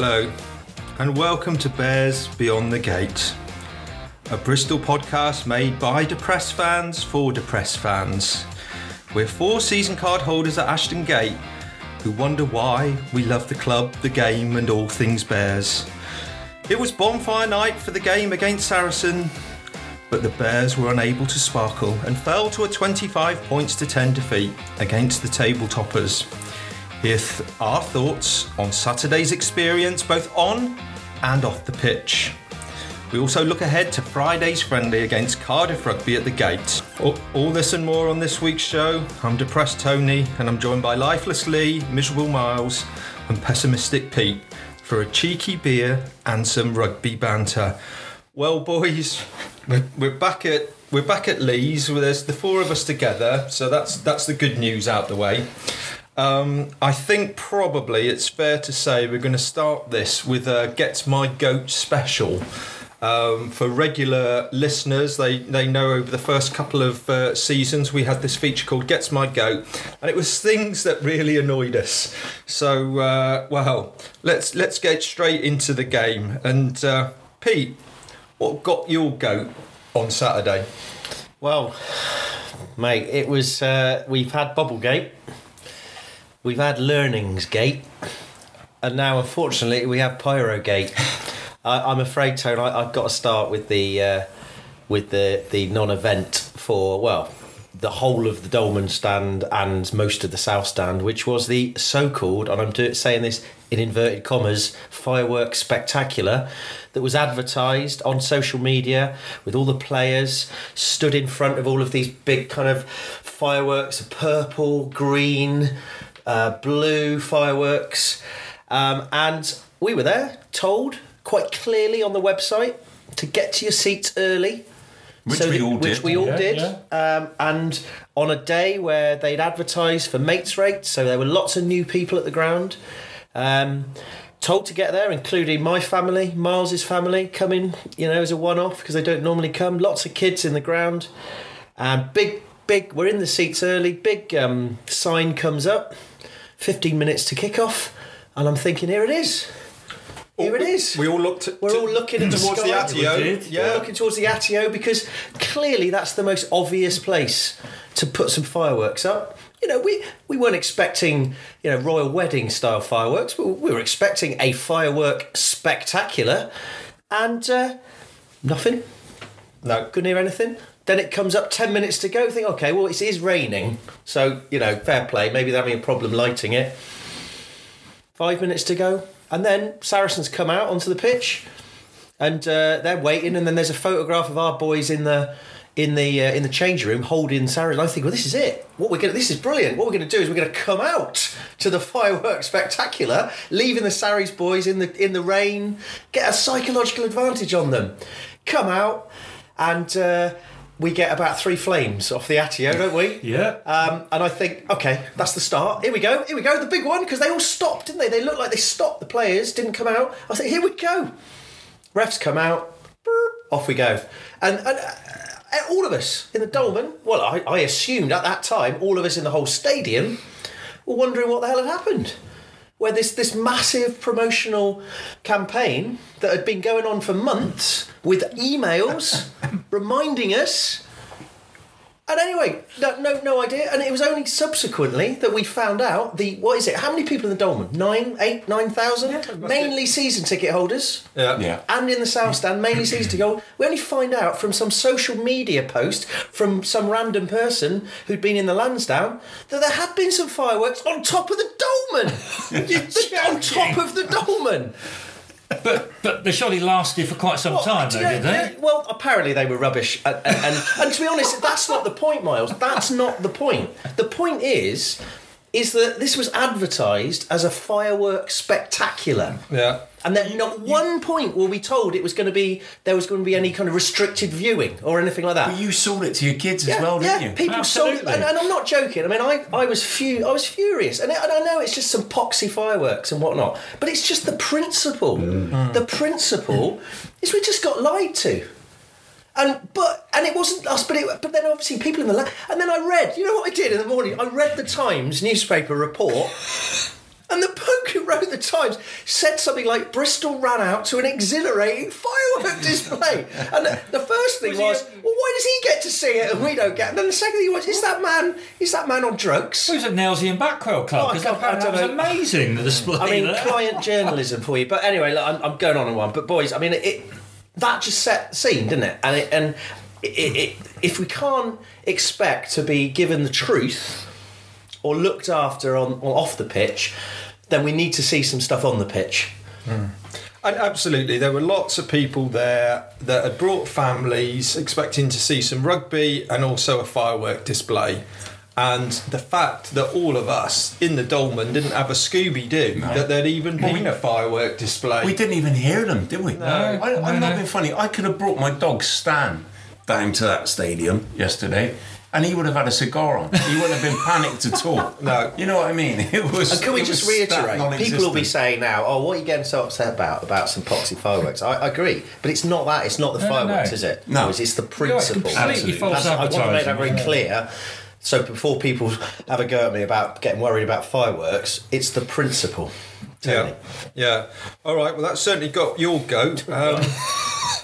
Hello, and welcome to Bears Beyond the Gate, a Bristol podcast made by depressed fans for depressed fans. We're four season card holders at Ashton Gate who wonder why we love the club, the game, and all things Bears. It was bonfire night for the game against Saracen, but the Bears were unable to sparkle and fell to a 25 points to 10 defeat against the table toppers. Th- our thoughts on Saturday's experience both on and off the pitch. We also look ahead to Friday's friendly against Cardiff Rugby at the gate. All, all this and more on this week's show. I'm depressed Tony, and I'm joined by Lifeless Lee, Miserable Miles, and Pessimistic Pete for a cheeky beer and some rugby banter. Well, boys, we're, we're back at we're back at Lee's. There's the four of us together, so that's that's the good news out the way. Um, I think probably it's fair to say we're going to start this with a Gets My Goat special. Um, for regular listeners, they, they know over the first couple of uh, seasons we had this feature called Gets My Goat, and it was things that really annoyed us. So, uh, well, let's let's get straight into the game. And uh, Pete, what got your goat on Saturday? Well, mate, it was. Uh, we've had Bubblegate, we've had Learningsgate, and now, unfortunately, we have Pyrogate. I, I'm afraid, Tone, I, I've got to start with the uh, with the the non-event for well, the whole of the Dolman stand and most of the South stand, which was the so-called, and I'm do- saying this in inverted commas, fireworks spectacular that was advertised on social media with all the players stood in front of all of these big kind of fireworks, purple, green, uh, blue fireworks, um, and we were there, told quite clearly on the website to get to your seats early. Which we that- all which did. we all Yeah, did. yeah. Um, and on a day where they'd advertised for mates rates, so there were lots of new people at the ground. Um, told to get there, including my family, Miles's family, coming, you know, as a one-off because they don't normally come. Lots of kids in the ground, and big, big. We're in the seats early. Big um, sign comes up. Fifteen minutes to kick off, and I'm thinking, here it is. Here it is. We all looked. At, We're all looking at towards the sky. Atyeo. We did. Yeah. We're looking towards the Atyeo because clearly that's the most obvious place to put some fireworks up. You know, we, we weren't expecting, you know, royal wedding style fireworks. We, we were expecting a firework spectacular and uh, nothing. no. Couldn't hear anything. Then it comes up 10 minutes to go. Think, okay, well, it is raining. So, you know, fair play. Maybe they're having a problem lighting it. Five minutes to go. And then Saracens come out onto the pitch and uh, they're waiting. And then there's a photograph of our boys in the. In the uh, in the change room, holding Saracens, I think, well, this is it. What we're gonna, this is brilliant. What we're going to do is we're going to come out to the fireworks spectacular, leaving the Saris boys in the in the rain, get a psychological advantage on them. Come out, and uh, we get about three flames off the Atyeo, don't we? Yeah. Um, and I think, okay, that's the start. Here we go. Here we go. The big one because they all stopped, didn't they? They looked like they stopped. The players didn't come out. I think, here we go. Refs come out. Off we go. And, and uh, all of us in the Dolman. Well, I, I assumed at that time all of us in the whole stadium were wondering what the hell had happened. Where this this massive promotional campaign that had been going on for months with emails reminding us and anyway, no, no, no idea. And it was only subsequently that we found out the what is it? How many people in the Dolman? Nine, eight, nine thousand. Yeah, mainly season ticket holders. Yeah. Yeah. And in the South Stand, mainly season ticket holders. We only find out from some social media post from some random person who'd been in the Lansdowne that there had been some fireworks on top of the Dolman. On top of the Dolman. But but they surely lasted for quite some Well, time, though, know- did they? well, apparently they were rubbish, and, and, and, and to be honest, that's not the point, Miles. That's not the point. The point is, is that this was advertised as a fireworks spectacular. Yeah. And then not one point were we told it was going to be there was going to be any kind of restricted viewing or anything like that. But you sold it to your kids yeah, as well, didn't you? people sold it, and, and I'm not joking. I mean, I, I was fu- I was furious, and I, and I know it's just some poxy fireworks and whatnot, but it's just the principle. Mm. The principle is we just got lied to. And but and it wasn't us, but it, but then obviously people in the la- and then I read. You know what I did in the morning? I read the Times newspaper report, and the bloke who wrote the Times said something like Bristol ran out to an exhilarating firework display, and the, first thing Was was, he- well, why does he get to see it and we don't get? And then the second thing was, is that man is that man on drugs? Was at Nailsea and Backwell Club Oh, because can't- that was amazing. The display. I mean, client journalism for you. But anyway, look, I'm, I'm going on and on. But boys, I mean, it that just set the scene, didn't it? And it, and it, it, if we can't expect to be given the truth or looked after on, off the pitch, then we need to see some stuff on the pitch. Hmm. And absolutely, there were lots of people there that had brought families expecting to see some rugby and also a firework display. And the fact that all of us in the Dolman didn't have a Scooby Doo, that there'd even been a firework display. We didn't even hear them, did we? No. I, no, I'm not no. being funny. I could have brought my dog Stan down to that stadium yesterday. And he would have had a cigar on. He wouldn't have been panicked at all. No. You know what I mean? It was. And can we just reiterate? People will be saying now, "Oh, what are you getting so upset about about some poxy fireworks?" I, I agree, but it's not that. It's not the No, no, fireworks, no. is it? No. It's the Yeah, it's principle. completely Absolutely. false That's- I want to make that very advertising. clear. So before people have a go at me about getting worried about fireworks, it's the principle. Tony. Yeah, yeah. All right. Well, that's certainly got your goat. Um,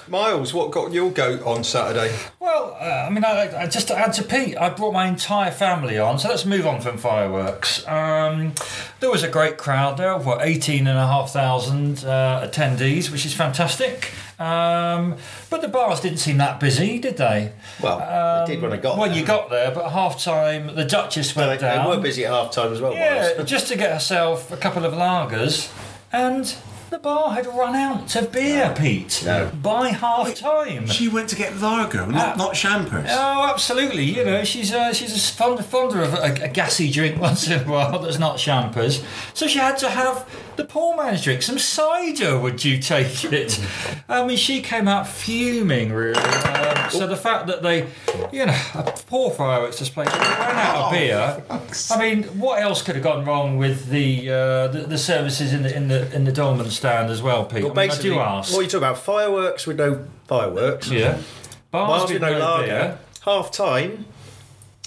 Miles, what got your goat on Saturday? Well, uh, I mean, I, I, just to add to Pete, I brought my entire family on, so let's move on from fireworks. Um, there was a great crowd there, what, 18,500 uh, attendees, which is fantastic. Um, but the bars didn't seem that busy, did they? Well, they did when I got Well, there. you got there, but half time, the Duchess They, went they down. were busy at half time as well. Yeah, just to get herself a couple of lagers, and the bar had run out of beer, Pete. No. By half time. She went to get lager, not, Ah. not champers. Oh, absolutely. You know, she's uh, she's a fond, fonder of a, a gassy drink once in a while that's not champers. So she had to have the poor man's drink, some cider. Would you take it? I mean, she came out fuming, really. Um, so the fact that they, you know, a poor fireworks display, ran out of beer. I mean, what else could have gone wrong with the uh, the, the services in the in the in the Dolman stand as well, Pete? Well, I, mean, I do what ask. are you talking about? Fireworks with no fireworks. yeah. Bars, Bars with no lager. beer. Half time,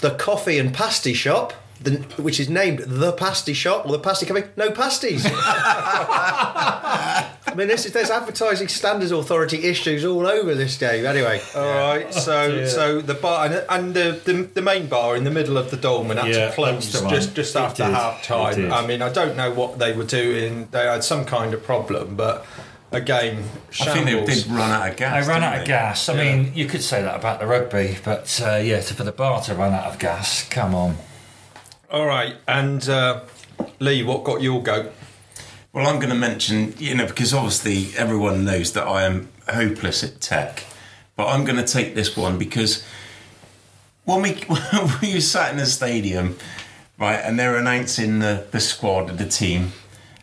the coffee and pasty shop, the, which is named the pasty shop or the pasty cafe, no pasties. I mean, this is, there's advertising standards authority issues all over this game. Anyway, All right, so dear. so the bar and, and the, the the main bar in the middle of the Dolman had Yeah, to close that's just just It after half time. I mean, I don't know what they were doing. They had some kind of problem, but again, I think they did run out of gas. They ran didn't out of gas. I mean, you could say that about the rugby, but uh, yeah, to, for the bar to run out of gas, come on. All right, and uh, Lee, what got your goat? Well, I'm going to mention, you know, because obviously everyone knows that I am hopeless at tech, but I'm going to take this one because when we when we sat in the stadium, right, and they're announcing the the squad of the team,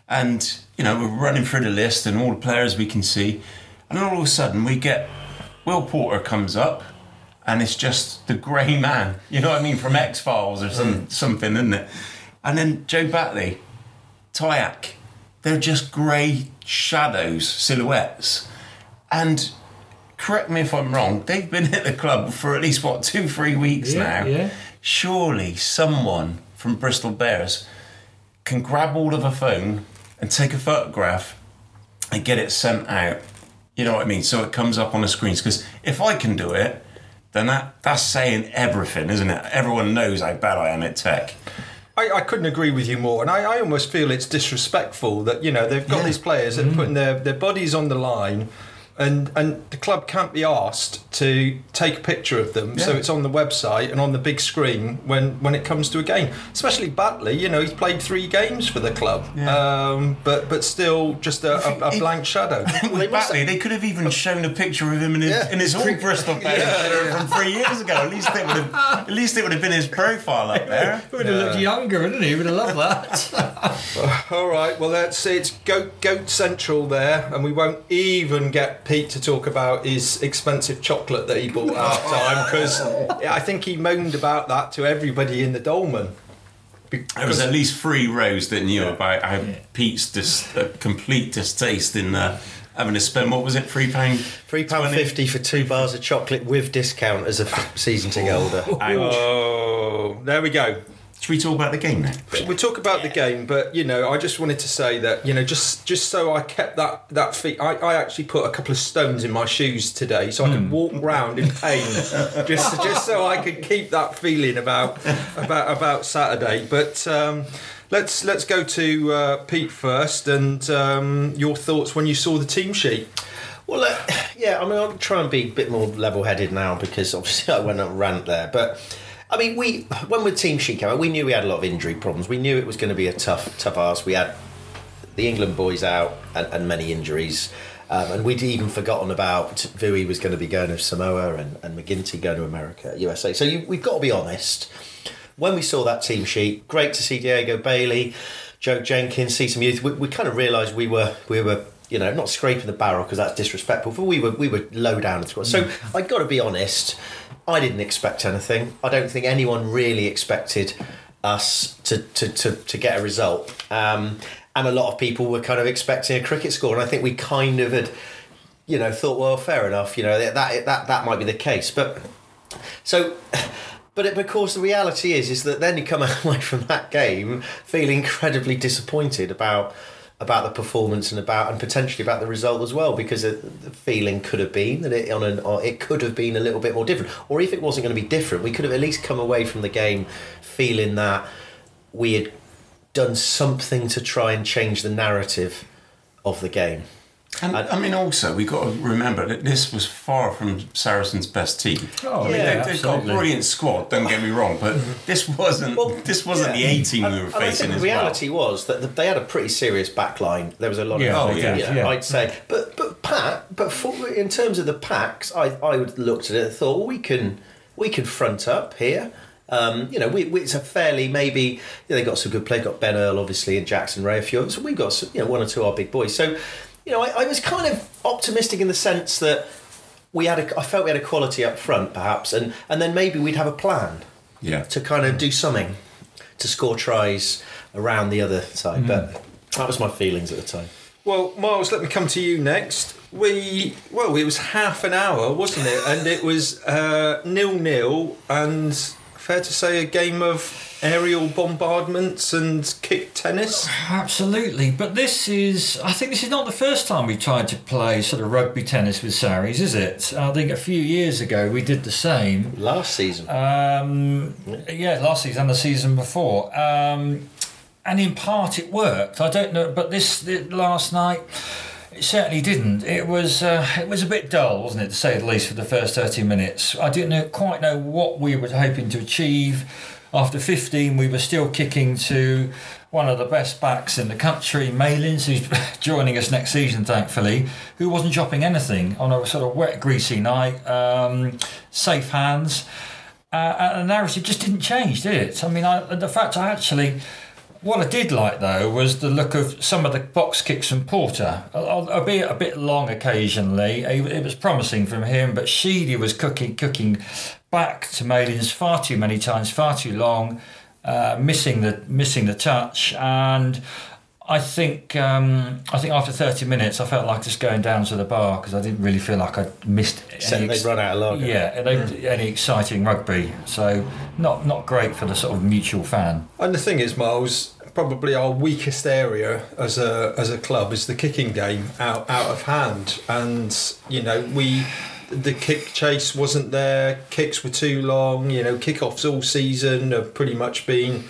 and you know we're running through the list and all the players we can see, and all of a sudden we get Will Porter comes up. And it's just the grey man, you know what I mean, from X Files or some, mm. something, isn't it? And then Joe Batley, Tyak, they're just grey shadows, silhouettes. And correct me if I'm wrong, they've been at the club for at least, what, two, three weeks Yeah, now. yeah. Surely someone from Bristol Bears can grab hold of a phone and take a photograph and get it sent out. You know what I mean? So it comes up on the screens. Because if I can do it, then that, that's saying everything, isn't it? Everyone knows how bad I am at tech. I, I couldn't agree with you more, and I, I almost feel it's disrespectful that you know they've got Yeah. these players that are mm. putting their, their bodies on the line, and and the club can't be asked to take a picture of them so it's on the website and on the big screen when when it comes to a game. Especially Batley, you know he's played three games for the club, um, but but still just a, a, a blank shadow. With must Batley, they could have even shown a picture of him in his, Yeah. in his old Bristol picture from three years ago. At least it would have, at least it would have been his profile up there. He would have looked younger, wouldn't he? He would have loved that. All right, well that's it's goat goat central there, and we won't even get Pete to talk about his expensive chocolate that he bought at half time because I think he moaned about that to everybody in the dolman. There was at least three rows that knew about how Pete's dis, uh, complete distaste in uh, having to spend what was it, three pound, three pound fifty for two bars of chocolate with discount as a f- season ticket holder. Ouch. Oh, there we go. Should we talk about the game now? We talk about the game, but you know, I just wanted to say that you know, just just so I kept that that feet. I, I actually put a couple of stones in my shoes today, so I could walk round in pain, just just so I could keep that feeling about about about Saturday. But um, let's let's go to uh, Pete first, and um, your thoughts when you saw the team sheet. Well, uh, yeah, I mean, I'll try and be a bit more level-headed now because obviously I went on a rant there. But I mean, we when the team sheet came out, we knew we had a lot of injury problems. We knew it was going to be a tough, tough ask. We had the England boys out and, and many injuries. Um, and we'd even forgotten about Vui was going to be going to Samoa and, and MacGinty going to America, USA. So you, we've got to be honest. When we saw that team sheet, great to see Diego Bailey, Joe Jenkins, see some youth. We, we kind of realised we were we were you know, not scraping the barrel because that's disrespectful, but we were we were low down in the squad. So I've got to be honest, I didn't expect anything. I don't think anyone really expected us to to, to, to get a result. Um, and a lot of people were kind of expecting a cricket score, and I think we kind of had, you know, thought, well, fair enough, you know, that that that that might be the case, but so. But it, of course, the reality is, is that then you come away from that game feeling incredibly disappointed about about the performance and about and potentially about the result as well because the feeling could have been that it on an it could have been a little bit more different. Or if it wasn't going to be different we could have at least come away from the game feeling that we had done something to try and change the narrative of the game And I, mean, also we got to remember that this was far from Saracens' best team. Oh, I mean, yeah, they, they've got a brilliant squad. Don't get me wrong, but this wasn't this wasn't the A team we were And I facing think as the reality was that they had a pretty serious backline. There was a lot Yeah, of, oh, yeah, you yeah. I'd say, but but Pat, but for, in terms of the packs, I I looked at it and thought well, we can we can front up here. Um, you know, we, we, it's a fairly maybe you know, they got some good play. Got Ben Earl obviously and Jackson Wray. A few, so we've got some, you know one or two of our big boys. So you know, I, I was kind of optimistic in the sense that we had a, I felt we had a quality up front perhaps, and and then maybe we'd have a plan yeah. to kind of do something to score tries around the other side. But that was my feelings at the time. Well, Miles, let me come to you next. We well, it was half an hour, wasn't it? And it was uh, nil nil, and fair to say a game of aerial bombardments and kick tennis. Absolutely, but this is, I think this is not the first time we tried to play sort of rugby tennis with Saris, is it? I think a few years ago we did the same. Last season, Um, yeah, last season and the season before. Um, and in part it worked. I don't know, but this, this last night it certainly didn't. It was uh, it was a bit dull, wasn't it, to say the least, for the first thirty minutes. I didn't know, quite know what we were hoping to achieve. After 15, we were still kicking to one of the best backs in the country, Malins, who's joining us next season, thankfully, who wasn't dropping anything on a sort of wet, greasy night. Um, safe hands. Uh, and the narrative just didn't change, did it? I mean, I, the fact I actually. What I did like though was the look of some of the box kicks from Porter, Al- albeit a bit long occasionally. It was promising from him, but Sheedy was cooking cooking back to Malins far too many times, far too long, uh, missing the missing the touch, and I think um, I think after thirty minutes, I felt like just going down to the bar because I didn't really feel like I'd missed. Except any they'd run out of lager. Yeah, they, any exciting rugby, so not not great for the sort of mutual fan. And the thing is, Miles, probably our weakest area as a as a club is the kicking game out out of hand, and you know we. The kick chase wasn't there. Kicks were too long. You know, kickoffs all season have pretty much been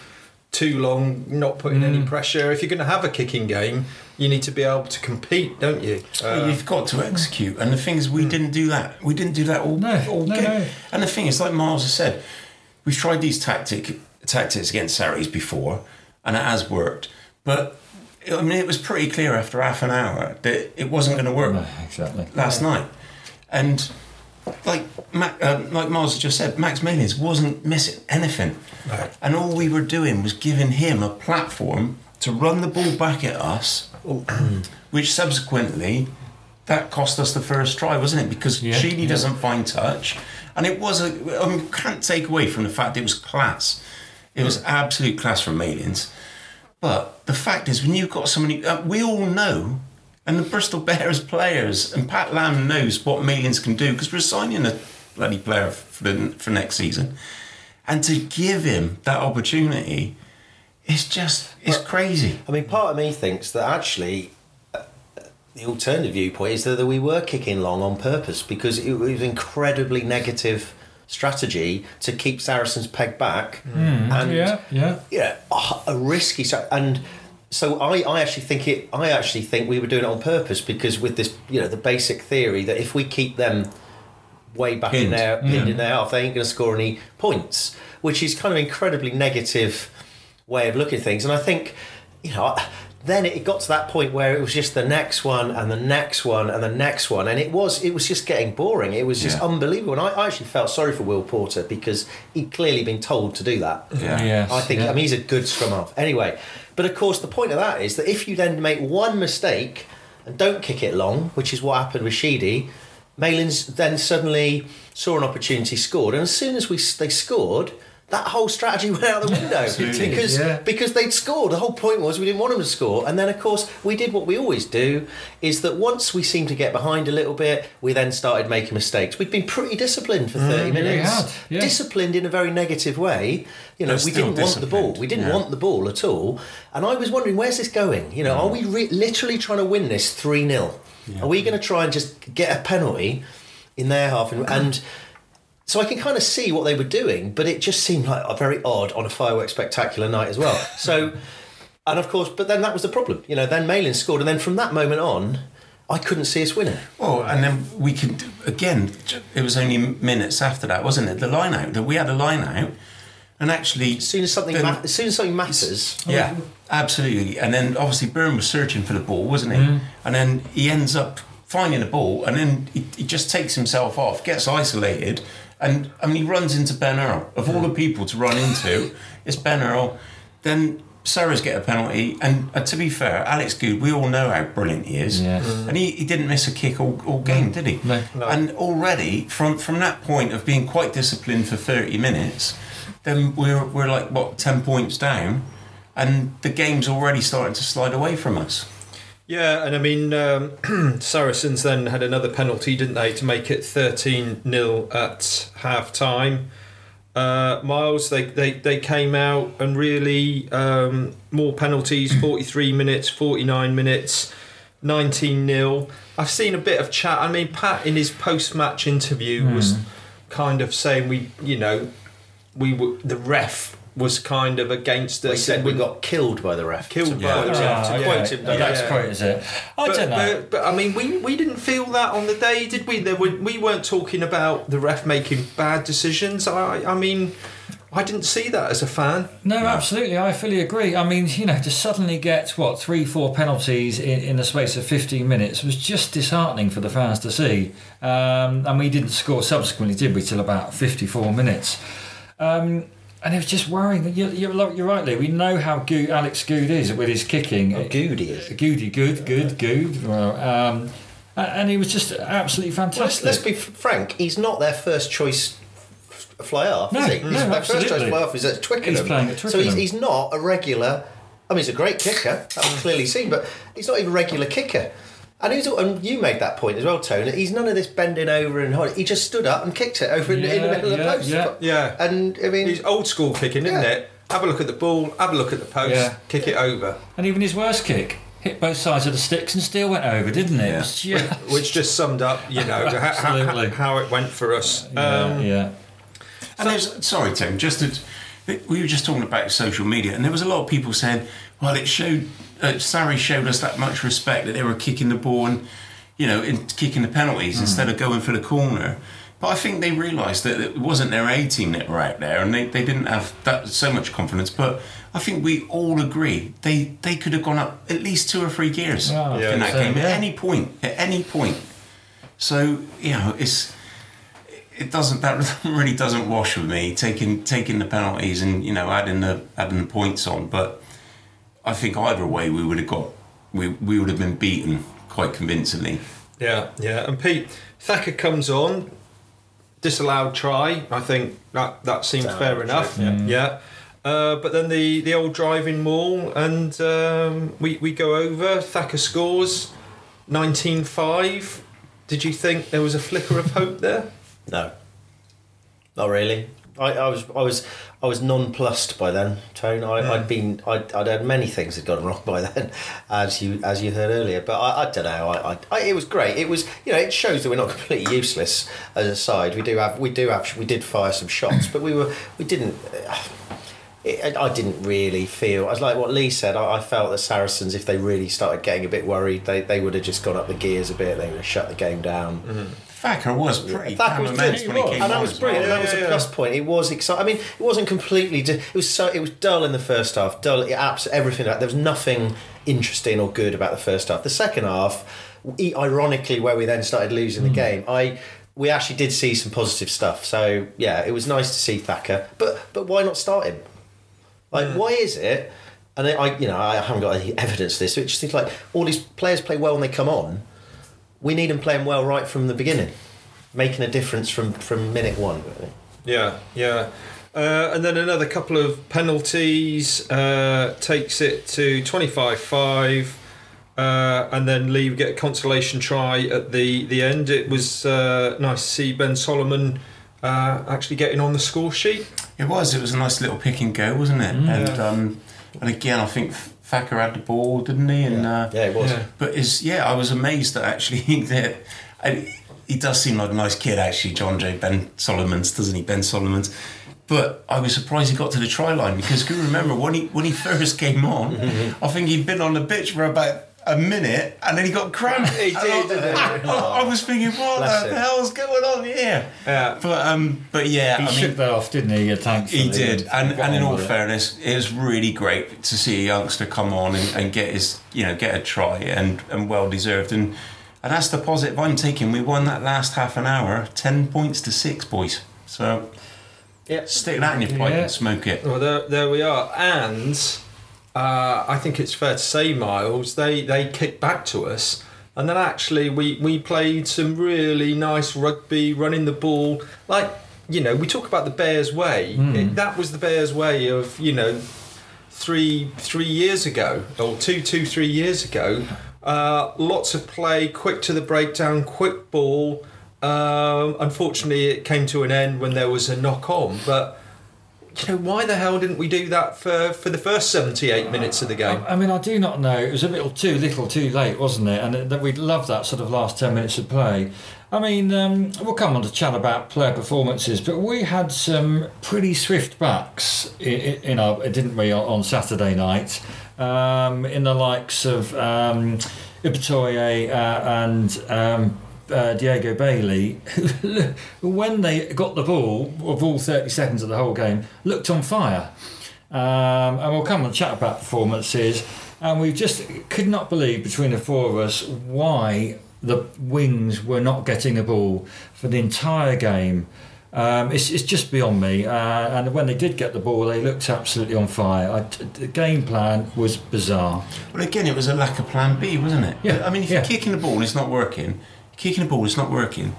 too long, not putting any pressure. If you're going to have a kicking game, you need to be able to compete, don't you? Well, Uh, You've got to execute, and the thing is, we didn't do that. We didn't do that all, No, all no, game. no. And the thing is, like Miles has said, we've tried these tactic tactics against Saris before, and it has worked. But I mean, it was pretty clear after half an hour that it wasn't going to work No, exactly. last night. And like Mac, uh, like Miles just said, Max Malins wasn't missing anything, No. and all we were doing was giving him a platform to run the ball back at us, which subsequently that cost us the first try, wasn't it? Because Yeah, Sheedy yeah. doesn't find touch, and it was a. I mean, can't take away from the fact it was class. It was absolute class from Malins. But the fact is, when you've got somebody, uh, we all know, and the Bristol Bears players, and Pat Lam knows what Malins can do because we're signing a bloody player for, the, for next season. and to give him that opportunity, it's just it's crazy. I mean, part of me thinks that actually uh, the alternative viewpoint is that we were kicking long on purpose because it was incredibly negative strategy to keep Saracens pegged back and yeah, yeah. yeah, a, a risky strat- and so I, I actually think it I actually think we were doing it on purpose because with this you know the basic theory that if we keep them way back in Pinned. their mm. pinned in their half they ain't going to score any points which is kind of incredibly negative way of looking at things and I think you know then it got to that point where it was just the next one and the next one and the next one and it was it was just getting boring it was just Yeah. unbelievable and I, I actually felt sorry for Will Porter because he'd clearly been told to do that Yeah. Yes, I think yeah. I mean he's a good scrum half. Anyway, but of course the point of that is that if you then make one mistake and don't kick it long, which is what happened with Sheedy, Malins then suddenly saw an opportunity, scored, and as soon as we they scored. That whole strategy went out the window Absolutely. because Yeah. because they'd scored. The whole point was we didn't want them to score, and then of course we did what we always do: is that once we seemed to get behind a little bit, we then started making mistakes. We'd been pretty disciplined for thirty Mm, minutes, yeah. disciplined in a very negative way. You know, we didn't want the ball. We didn't Yeah. want the ball at all. And I was wondering, where's this going? You know, are we re- literally trying to win this 3 0? Are we going to try and just get a penalty in their half? And, and so I can kind of see what they were doing, but it just seemed like a very odd on a fireworks spectacular night as well. So, and of course, but then that was the problem. You know, then Malin scored, and then from that moment on, I couldn't see us winning. Well, and then we could again. It was only minutes after that, wasn't it? The line out that we had a line out, and actually, As soon as something, then- ma- as soon as something matters, Yeah, absolutely. And then obviously Byrne was searching for the ball, wasn't he? Mm-hmm. And then he ends up finding the ball, and then he, he just takes himself off, gets isolated, and I mean he runs into Ben Earl. Of all the people to run into, it's Ben Earl. Then Saris get a penalty, and uh, to be fair, Alex Goode, we all know how brilliant he is, Yes. and he, he didn't miss a kick all, all game, did he? No. No. And already from from that point of being quite disciplined for thirty minutes, then we're we're like what ten points down, and the game's already starting to slide away from us. Yeah, and I mean, um, Saracens then had another penalty, didn't they, to make it 13 0 at half time. Uh, Miles, they, they, they came out and really um, more penalties 43 minutes, 49 minutes, 19 0. I've seen a bit of chat. I mean, Pat in his post match interview was kind of saying we, you know, we were, the ref was kind of against they us. said and we got killed by the ref. Killed by the him, ref. to quote him, Yeah, That's yeah. quite is it. I but, don't know. But, but I mean, we, we didn't feel that on the day, did we? There were, we weren't talking about the ref making bad decisions. I I mean, I didn't see that as a fan. No, absolutely. I fully agree. I mean, you know, to suddenly get what three, four penalties in, in the space of fifteen minutes was just disheartening for the fans to see. Um, and we didn't score subsequently, did we? Till about fifty-four minutes. Um, and it was just worrying. You're, you're, you're right, Lee. We know how good Alex Goode is with his kicking. Oh, good he is. Goody, good, good, good. Well, um, and he was just absolutely Let's, fantastic. let's be frank. He's not their first choice fly half, No, is he? no, His- their first choice fly half is at Twickenham. He's playing at So he's, he's not a regular. I mean, he's a great kicker. That was clearly seen, but he's not even a regular kicker. And, he's, and you made that point as well, Tony. He's none of this bending over and holding. He just stood up and kicked it over in, in the Yeah, middle of the post. yeah. Yeah. And I mean, He's old school kicking, isn't it? Have a look at the ball, have a look at the post, Yeah. kick it over. and even his worst kick hit both sides of the sticks and still went over, didn't it? It just- Which just summed up, you know, how, how, it went for us. yeah, Um, yeah. And there's sorry, Tim, just to, we were just talking about social media, and there was a lot of people saying, "Well, it showed uh, Sarri showed us that much respect that they were kicking the ball and you know in, kicking the penalties instead of going for the corner." But I think they realised that it wasn't their A team that were out there, and they, they didn't have that so much confidence. But I think we all agree they they could have gone up at least two or three gears Yeah, in that so, game yeah. at any point. At any point. So you know it's it doesn't that really doesn't wash with me taking taking the penalties and you know adding the adding the points on but I think either way we would have got we, we would have been beaten quite convincingly Yeah, yeah. And Pete Thacker comes on, disallowed try. I think that that seemed Disallowed fair try, enough. yeah. Yeah. Uh, but then the, the old driving maul, and um, we, we go over. Thacker scores 19 5. Did you think there was a flicker of hope there? no, not really. I, I was I was I was nonplussed by then, Tone. I, I'd been I'd, I'd had many things had gone wrong by then, as you as you heard earlier. But I, I don't know. I, I, I it was great. It was you know it shows that we're not completely useless as a side. We do have we do have we did fire some shots, but we were we didn't. It, I didn't really feel. I was like what Lee said. I, I felt that Saracens, if they really started getting a bit worried, they, they would have just gone up the gears a bit. They would have shut the game down. Mm-hmm. Thacker was pretty That was immense brilliant, when he came and that was as well. brilliant. that was Yeah, a yeah, plus point. It was exciting. I mean, it wasn't completely. d- It was so. It was dull in the first half. Dull. It, abs- everything. There was nothing interesting or good about the first half. The second half, e- ironically, where we then started losing the hmm. game, I we actually did see some positive stuff. So yeah, it was nice to see Thacker. But but why not start him? Like, why is it? And I, you know, I haven't got any evidence of this. But it just seems like all these players play well when they come on. We need them playing well right from the beginning, making a difference from from minute one. really. Yeah, yeah. Uh, and then another couple of penalties uh, takes it to 25 5. Uh, and then Lee get a consolation try at the, the end. It was uh, nice to see Ben Solomon uh, actually getting on the score sheet. It was. It was a nice little pick and go, wasn't it? And um, and again, I think Thacker had the ball, didn't he? And uh, Yeah, it was. Yeah. But is yeah, I was amazed that actually that I, he does seem like a nice kid. Actually, John J. Ben Solomons, doesn't he? Ben Solomons. But I was surprised he got to the try line because you remember when he when he first came on, I think he'd been on the pitch for about a minute and then he got cramped. He did, I, didn't? I, I was thinking, what Bless the him. hell's going on here? Yeah. But um, but yeah, He I mean, shook that off, didn't he? Thankfully. he did, and, and in all with it. fairness, it was really great to see a youngster come on and, and get his, you know, get a try and, and well deserved. And and that's the positive I'm taking. We won that last half an hour, ten points to six, boys. So Yeah. stick that in your pipe Yeah. and smoke it. Well, there, there we are. And uh, I think it's fair to say, Miles, they, they kicked back to us. And then actually, we, we played some really nice rugby, running the ball. Like, you know, we talk about the Bears way. It- that was the Bears way of, you know, three three years ago, or two, two, three years ago. Uh, lots of play, quick to the breakdown, quick ball. Um, unfortunately, it came to an end when there was a knock on. But you know, why the hell didn't we do that for, for the first 78 minutes of the game? I mean, I do not know. It was a little too little, too late, wasn't it? And that we'd love that sort of last ten minutes of play. I mean, um, we'll come on to chat about player performances, but we had some pretty swift backs in, in our, didn't we, on Saturday night? Um, in the likes of um, uh, and um, uh, Diego Bailey, when they got the ball, of all 30 seconds of the whole game, looked on fire. Um, and we'll come and chat about performances. And we just could not believe between the four of us why the wings were not getting the ball for the entire game. Um, it's, it's just beyond me. Uh, and when they did get the ball, they looked absolutely on fire. I, the game plan was bizarre. Well, again, it was a lack of plan B, wasn't it? Yeah, I mean, if yeah. you're kicking the ball, and it's not working. Kicking the ball, is not working.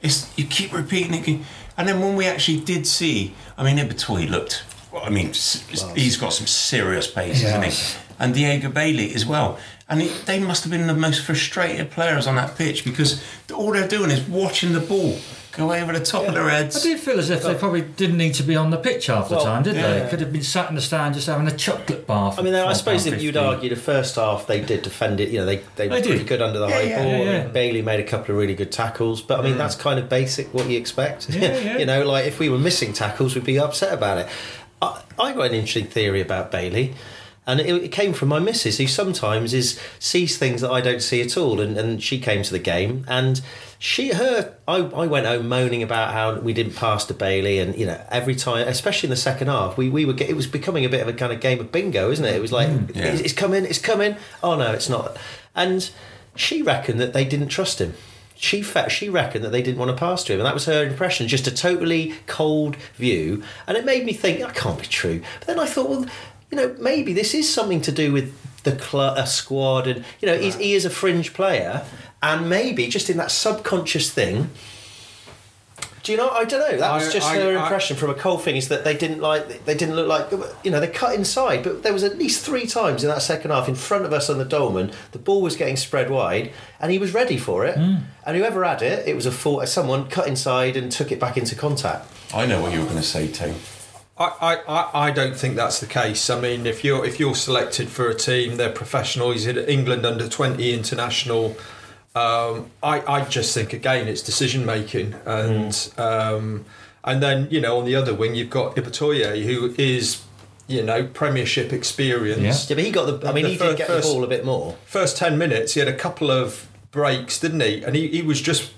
It's you keep repeating it, and then when we actually did see, I mean, Ibitoye looked. Well, I mean, he's got some serious pace, isn't he? And Diego Bailey as well. And it, they must have been the most frustrated players on that pitch because all they're doing is watching the ball go over the top of their heads. I heads. did feel as if they probably didn't need to be on the pitch half the Well, time, did yeah. they? Could have been sat in the stand just having a chocolate bar. For I mean, I suppose if you'd argue the first half they did defend it. You know, they they were They pretty did. good under the Yeah, high yeah, ball. yeah, yeah. Bailey made a couple of really good tackles, but I mean mm. that's kind of basic what you expect. Yeah, yeah. you know, like if we were missing tackles, we'd be upset about it. I, I got an interesting theory about Bailey. And it, it came from my missus, who sometimes is sees things that I don't see at all. And, and she came to the game, and she her I, I went home moaning about how we didn't pass to Bailey, and you know every time, especially in the second half, we we were get, it was becoming a bit of a kind of game of bingo, isn't it? It was like mm, yeah. it's, it's coming, it's coming. Oh no, it's not. And she reckoned that they didn't trust him. She fe- she reckoned that they didn't want to pass to him, and that was her impression. Just a totally cold view, and it made me think that can't be true. But then I thought, well, you know, maybe this is something to do with the cl- a squad, and you know, he's, he is a fringe player, and maybe just in that subconscious thing. Do you know? I don't know. That was just I- her I- impression from a cold thing. Is that they didn't like they didn't look like you know they cut inside, but there was at least three times in that second half in front of us on the dolman. The ball was getting spread wide, and he was ready for it. Hmm. And whoever had it, it was a fault. Someone cut inside and took it back into contact. I know what you were going to say, Tone. I, I, I- I don't think that's the case. I mean, if you're if you're selected for a team, they're professional. He's at England under twenty international. Um, I, I just think again it's decision making, and um, and then you know on the other wing you've got Ibitoye who is you know Premiership experience. Yeah, but he got the. I mean, The he fir- did get first- the ball a bit more. First ten minutes he had a couple of breaks, didn't he? And he, he was just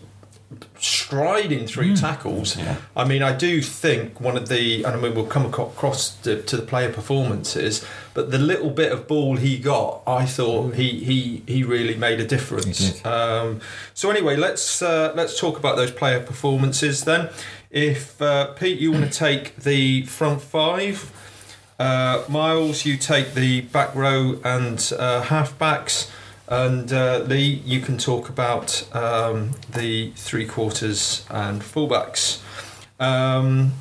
striding through tackles. Yeah. I mean, I do think one of the, and I mean, we'll come across to, to the player performances, but the little bit of ball he got, I thought he he he really made a difference. Um, so anyway, let's uh, let's talk about those player performances then. If uh, Pete, you want to take the front five. Uh, Miles, you take the back row and uh, halfbacks, and uh, Lee, you can talk about um, the three quarters and fullbacks. Um,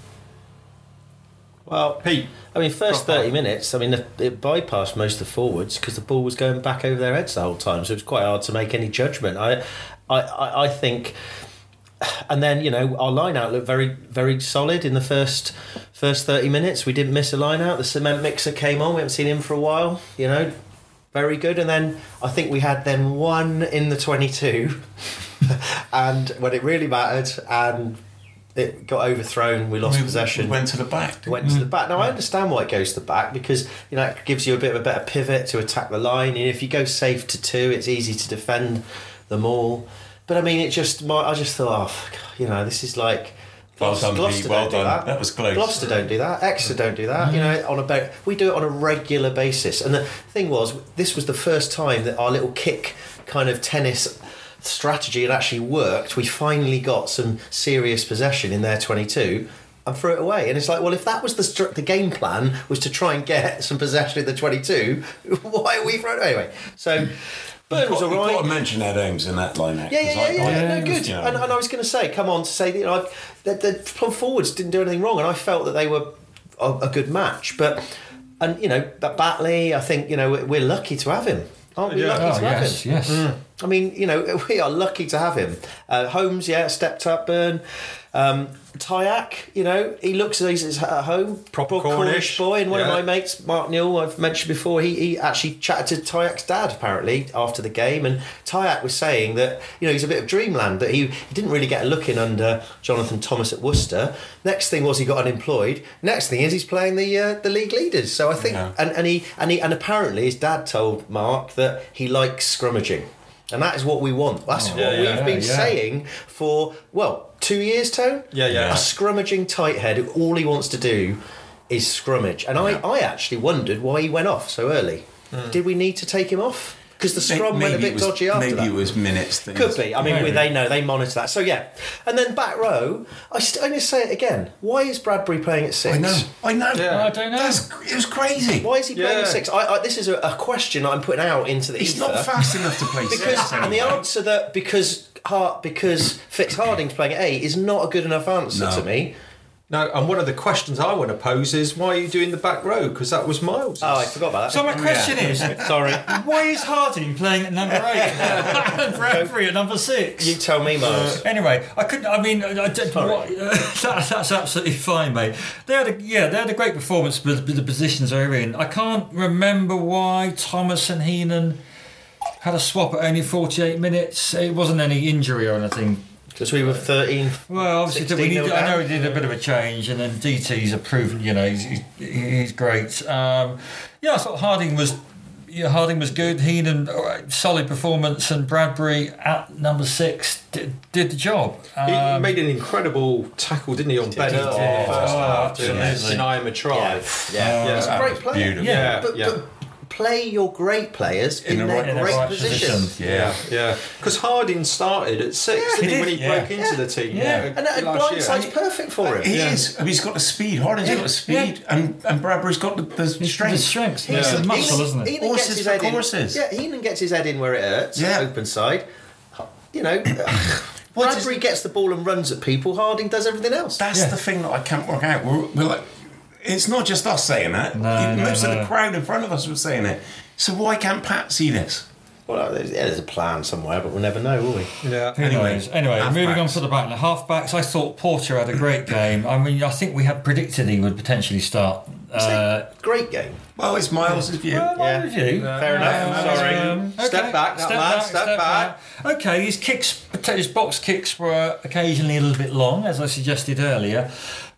Well, Pete, I mean, first Proper. thirty minutes. I mean, it bypassed most of the forwards because the ball was going back over their heads the whole time, so it was quite hard to make any judgment. I, I, I, I think, and then you know our line out looked very, very solid in the first first thirty minutes. We didn't miss a line out. The cement mixer came on. We haven't seen him for a while. You know, very good. And then I think we had then one in the twenty-two, and when it really mattered, and it got overthrown. We lost We- possession we went to the back. went to the back. Now I understand why it goes to the back because you know it gives you a bit of a better pivot to attack the line. And if you go safe to two, it's easy to defend them all. But I mean, it just my, I just thought, oh, fuck, you know, this is like. Well done, Gloucester Pete, well don't do done. That. That was close. Gloucester don't do that. Exeter don't do that. You mm. know, on a we do it on a regular basis. And the thing was, this was the first time that our little kick kind of tennis strategy had actually worked. We finally got some serious possession in their twenty-two. And threw it away, and it's like, well, if that was the stru- the game plan was to try and get some possession in the twenty-two, why are we throwing it away? So, Burn was You've all got- right. You've got to mention Ed Holmes in that line out. Yeah, yeah, 'cause yeah, I- yeah. I- no, yeah, good. you know, And, and I was going to say, come on, to say that you know, I- the, the plum forwards didn't do anything wrong, and I felt that they were a, a good match. But and you know, but Batley, I think you know we're, we're lucky to have him. Aren't we Yeah. lucky Oh to have yes, him? yes. I mean, you know, we are lucky to have him. Uh, Holmes, yeah, stepped up. Burn. Um, Tyak, you know, he looks as he's at home. Proper Cornish. boy. And one Yeah. of my mates, Mark Newell, I've mentioned before, he, he actually chatted to Tyak's dad apparently after the game. And Tyak was saying that, you know, he's a bit of dreamland, that he, he didn't really get a look in under Jonathan Thomas at Worcester. Next thing was he got unemployed. Next thing is he's playing the uh, the league leaders. So I think, Yeah. and, and he and he and apparently his dad told Mark that he likes scrummaging. And that is what we want. That's what Yeah, we've been saying for well two years, Tone. Yeah, yeah. A scrummaging tight head who all he wants to do is scrummage. And I, I actually wondered why he went off so early. Hmm. Did we need to take him off? Because the scrum went a bit was, dodgy after Maybe that. it was minutes. Things. Could be. I mean, Maybe. they know they monitor that. So yeah, and then back row. I st- I'm going to say it again. Why is Bradbury playing at six? I know. I know. Yeah. I don't know. That's, it was crazy. Why is he playing at six? I, I, this is a, a question I'm putting out into the He's ether. not fast enough to play because six and the answer that because Hart because Fitz Harding's playing at eight is not a good enough answer No. to me. no, and one of the questions I want to pose is why are you doing the back row? Because that was Miles. Oh, I forgot about that. So my question is, Sorry. why is Harding playing at number eight and Bradbury at number six? You tell me, Miles. Uh, anyway, I couldn't. I mean, I, I did, Sorry. what, uh, that, that's absolutely fine, mate. They had a yeah, they had a great performance with, with the positions they were in. I can't remember why Thomas and Heenan had a swap at only forty-eight minutes. It wasn't any injury or anything. Because we were 13. Well, obviously, 16 we need, I know down. he did a bit of a change, and then DT's a proven, you know, he's, he's, he's great. Um, yeah, I thought Harding was. Yeah, Harding was good. Heenan, all right, solid performance, and Bradbury at number six did, did the job. He Um, made an incredible tackle, didn't he, on Bennett in the first Oh, half to absolutely. deny him a try. Yeah, yeah. Yeah. He's a great was player. beautiful. Yeah, But, yeah. but play your great players in, In the their right- in the great right positions. position. Yeah. Yeah, because Harding started at six, Yeah, didn't he, he when he did, broke yeah. into the team? Yeah. And, and last year. blindside's perfect for uh, him. He Yeah. is. I mean, he's got the speed. Harding's got the speed, and and Bradbury's got the, the The strength. strength. Yeah. It's a He's- muscle, isn't it? Heenan Horses gets his for head in. courses. Yeah, Heenan gets his head in where it hurts. Yeah. Open side. You know, What is- Bradbury gets the ball and runs at people. Harding does everything else. That's Yeah. the thing that I can't work out. We're, we're like, it's not just us saying that. No, no, Most of no. the crowd in front of us were saying it. So why can't Pat see this? Well, there's, yeah, there's a plan somewhere, but we'll never know, will we? Yeah. Who Anyway, knows? Anyway, moving on to the back. The halfbacks, I thought Porter had a great game. I mean, I think we had predicted he would potentially start. Uh, Great game. Well, it's Miles' view. well, my Yeah. review. Fair enough. Sorry. Um, Step back, that man, step back. Okay, his kicks, his box kicks were occasionally a little bit long, as I suggested earlier.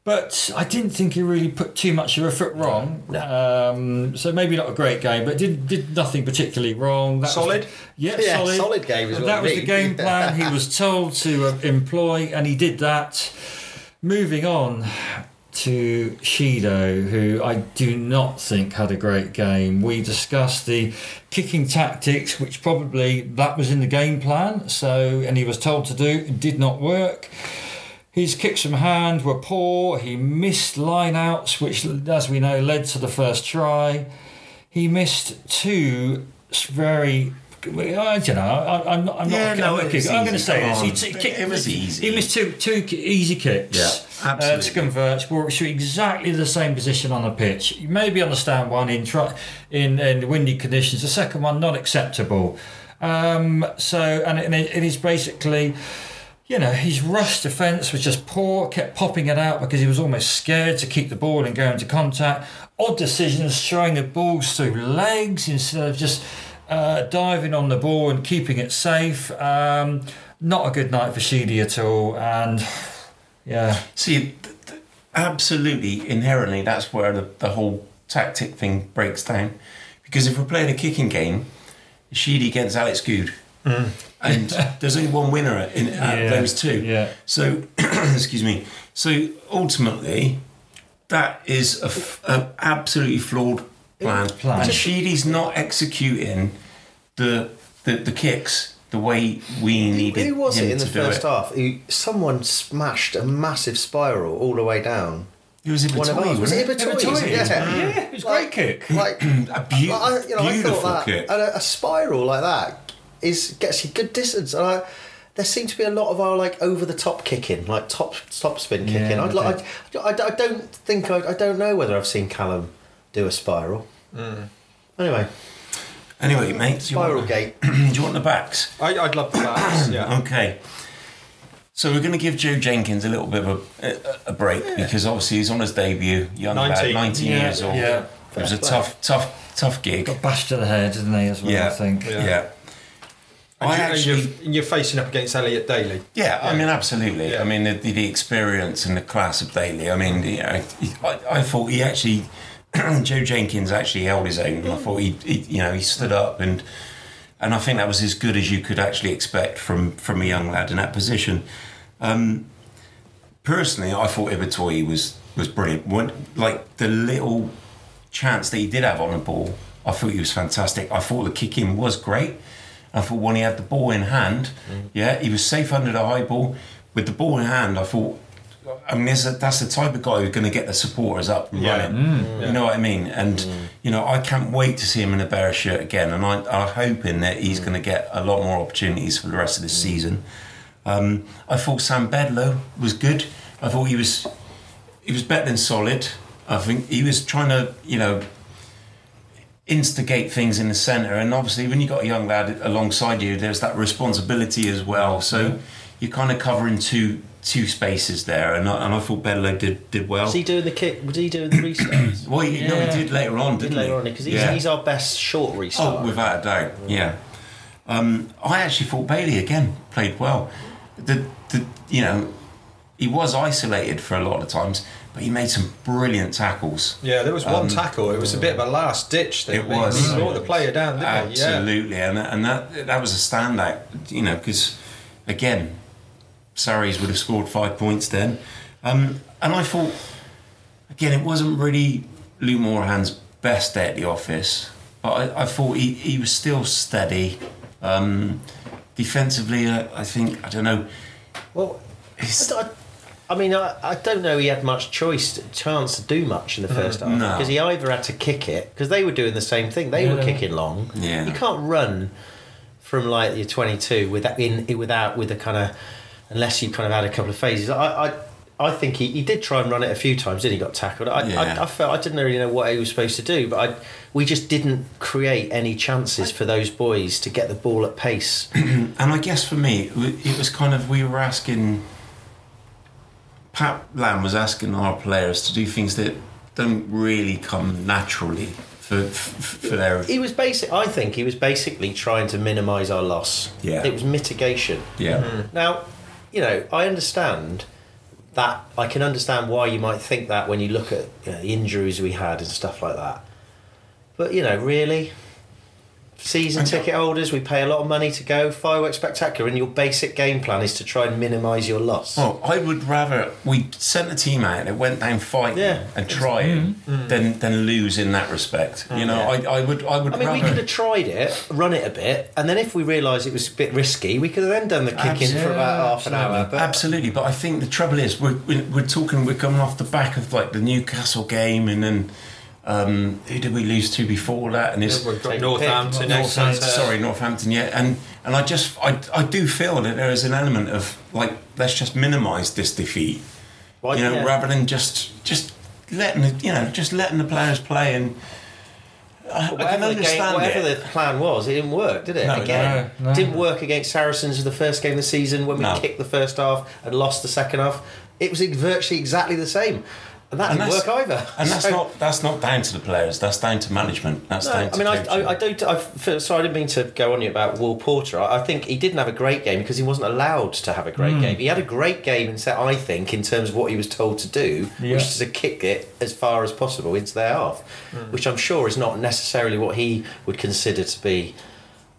But I didn't think he really put too much of a foot wrong. Um, so maybe not a great game, but did did nothing particularly wrong. That Solid? the- yeah, Yeah, solid. solid game is what that was the game plan he was told to uh, employ, and he did that. Moving on to Sheedy, who I do not think had a great game. We discussed the kicking tactics, which probably that was in the game plan. So, and he was told to do, it did not work. His kicks from hand were poor. He missed line outs, which, as we know, led to the first try. He missed two very. I don't know. I, I'm not. I'm Yeah, not. no, I'm, I'm going to say this. He, t- kicked- it was easy. He missed two two easy kicks. Yeah, Uh, to convert, brought to exactly the same position on the pitch. You maybe understand one in try, in in windy conditions. The second one not acceptable. Um, so and it, and it it is basically. You know, his rush defence was just poor, kept popping it out because he was almost scared to keep the ball and go into contact. Odd decisions, throwing the balls through legs instead of just uh, diving on the ball and keeping it safe. Um, not a good night for Sheedy at all. And yeah, See, th- th- absolutely, inherently, that's where the, the whole tactic thing breaks down. Because if we're playing a kicking game, Sheedy against Alex Goode. Mm. And there's only one winner in out Yeah, of those two. yeah. So, excuse me. So ultimately, that is a, f- a absolutely flawed plan. Plan. And Sheedy's not executing the, the the kicks the way we needed Who was him it in the first it. half? Who, someone smashed a massive spiral all the way down. It was One of Ibitoye, ours. Was it wasn't Ibitoye? Yeah. Yeah. yeah, it was a great kick. Like, A beau- like, I, you know, I beautiful thought that kick. and a, a spiral like that is gets you good distance. And I, there seemed to be a lot of our like over the top kicking, like top top spin Yeah, kicking. I'd they like, I, I, I don't think I, I don't know whether I've seen Callum do a spiral. Mm. Anyway, Anyway, mate, do you, spiral want, gate. do you want the backs? I, I'd love the backs. Yeah. Okay. So we're going to give Joe Jenkins a little bit of a, a, a break because obviously he's on his debut, young 19. lad, 19 Yeah, years old. yeah. It was a tough, tough, tough gig. Got bashed to the head, didn't he, as well, Yeah, I think. Yeah. Yeah. And I you, actually, you're, you're facing up against Elliot Daly. yeah, I mean, absolutely. Yeah. I mean, the, the, the experience and the class of Daly. I mean, you know, I, I thought he actually, Joe Jenkins actually held his own. I thought he, he, you know, he stood up and, and I think that was as good as you could actually expect from from a young lad in that position. Um, personally, I thought Ibitoye was was brilliant. When, like the little chance that he did have on the ball, I thought he was fantastic. I thought the kicking was great. I thought when he had the ball in hand, mm. yeah, he was safe under the high ball. With the ball in hand, I thought, I mean, a, that's the type of guy who's going to get the supporters up and Yeah. running. Mm. You know what I mean? And mm. you know, I can't wait to see him in a Bears shirt again. And I, I'm hoping that he's going to get a lot more opportunities for the rest of the season. Um, I thought Sam Bedlow was good. I thought he was he was better than solid. I think he was trying to you know instigate things in the centre, and obviously when you got a young lad alongside you, there's that responsibility as well. So you're kind of covering two two spaces there, and I, and I thought Bedlow did did well. Was he doing the kick? Was he doing the restarts? well, he, no, he did later on, Did didn't later he? on because he's, Yeah. he's our best short restart. Oh, without a doubt, yeah. Um, I actually thought Bailey again played well. The, the, you know, he was isolated for a lot of times, but he made some brilliant tackles. Yeah, there was one tackle. It was a bit of a last ditch thing. It was. He brought the player down, didn't he? Yeah. Absolutely, and and that that was a standout. You know, because again, Saris would have scored five points then, um, and I thought again it wasn't really Luke Morahan's best day at the office, but I, I thought he, he was still steady. Um, defensively, uh, I think I don't know. Well, I, He's- don't- I mean, I, I don't know he had much choice, chance to do much in the first half Mm, no. because he either had to kick it because they were doing the same thing. They were Yeah. kicking long. Yeah. You can't run from like your 22 without in without with a kind of unless you kind of had a couple of phases. I, I, I think he, he did try and run it a few times. Did he got tackled? I, Yeah. I, I felt I didn't really know what he was supposed to do, but I, we just didn't create any chances for those boys to get the ball at pace. And I guess for me, it was kind of we were asking. Pat Lam was asking our players to do things that don't really come naturally for for, for their. He was basic. I think he was basically trying to minimise our loss. Yeah. it was mitigation. Yeah, mm-hmm. Now, you know, I understand that. I can understand why you might think that when you look at you know, the injuries we had and stuff like that. But you know, really, season ticket holders, we pay a lot of money to go fireworks spectacular, and your basic game plan is to try and minimise your loss. Well, I would rather we sent a team out and it went down fighting Yeah. and trying mm-hmm. mm. than than lose in that respect. You mm. know, Yeah. I, I would I would I mean, rather. we could have tried it, run it a bit, and then if we realised it was a bit risky, we could have then done the kick in for about half an hour. But Absolutely, but I think the trouble is we're, we're, we're talking. We're coming off the back of like the Newcastle game, and then um, who did we lose to before that? And it's We've got Northampton Northampton, sorry, Northampton. Yeah, and and I just I, I do feel that there is an element of like let's just minimise this defeat, Well, you know, yeah. rather than just just letting the, you know just letting the players play and. I, I can whatever, the, game, whatever it. the plan was, it didn't work, did it? No, Again, no, no. didn't work against Saracens in the first game of the season when we No. kicked the first half and lost the second half. It was virtually exactly the same, and that And didn't that's- work either. And that's So- not that's not down to the players. That's down to management. That's No, down I mean, I. I, I don't. I feel, sorry, I didn't mean to go on you about Will Porter. I, I think he didn't have a great game because he wasn't allowed to have a great Hmm. game. He had a great game in set, I think, in terms of what he was told to do, Yeah. which is to kick it as far as possible into their half, Hmm. which I'm sure is not necessarily what he would consider to be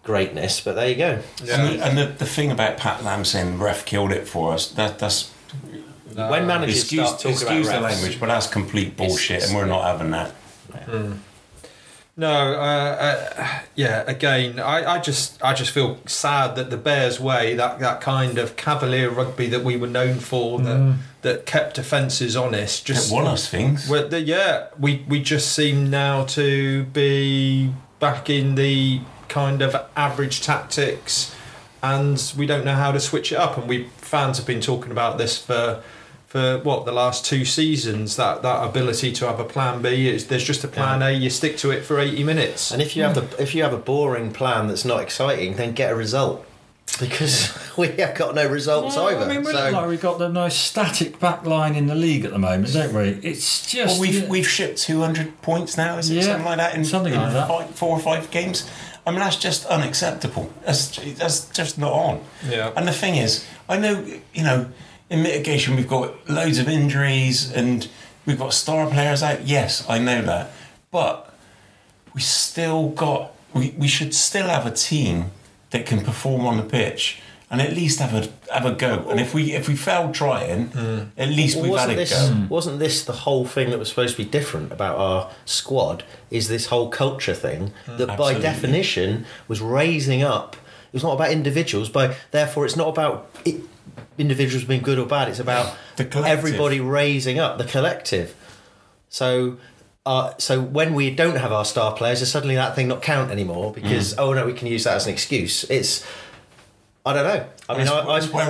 greatness. But there you go. And, the, and the, the thing about Pat Lam saying ref killed it for us, that that's when managers excuse, start talking excuse the refs, language, but that's complete bullshit, it's- and we're not having that. No, uh, uh, yeah. Again, I, I just, I just feel sad that the Bears' way, that, that kind of cavalier rugby that we were known for, that that kept defences honest, It just won us things. The, yeah, we we just seem now to be back in the kind of average tactics, and we don't know how to switch it up. And we fans have been talking about this for for what the last two seasons. That that ability to have a plan B is there's just a plan A. You stick to it for eighty minutes. And if you have the if you have a boring plan that's not exciting, then get a result. Because we have got no results Well, either. I mean, we so look like we've got the most static back line in the league at the moment, don't we? It's just. Well, we've we've shipped two hundred points now, is it Yeah, something like that in, something in like that. Five, four or five games? I mean, that's just unacceptable. That's that's just not on. Yeah. And the thing is, I know you know, in mitigation we've got loads of injuries and we've got star players out. Yes, I know that, but we still got we, we should still have a team that can perform on the pitch. And at least have a have a go. And if we if we fail trying, hmm. at least Well, we've wasn't had a this go. Hmm. wasn't this the whole thing that was supposed to be different about our squad? Is this whole culture thing hmm. that by Absolutely. definition was raising up? It was not about individuals, but therefore it's not about it, individuals being good or bad. It's about The everybody raising up the collective. So. Uh, so when we don't have our star players, does suddenly that thing not count anymore? Because oh no, we can use that as an excuse. It's I don't know. I mean, I,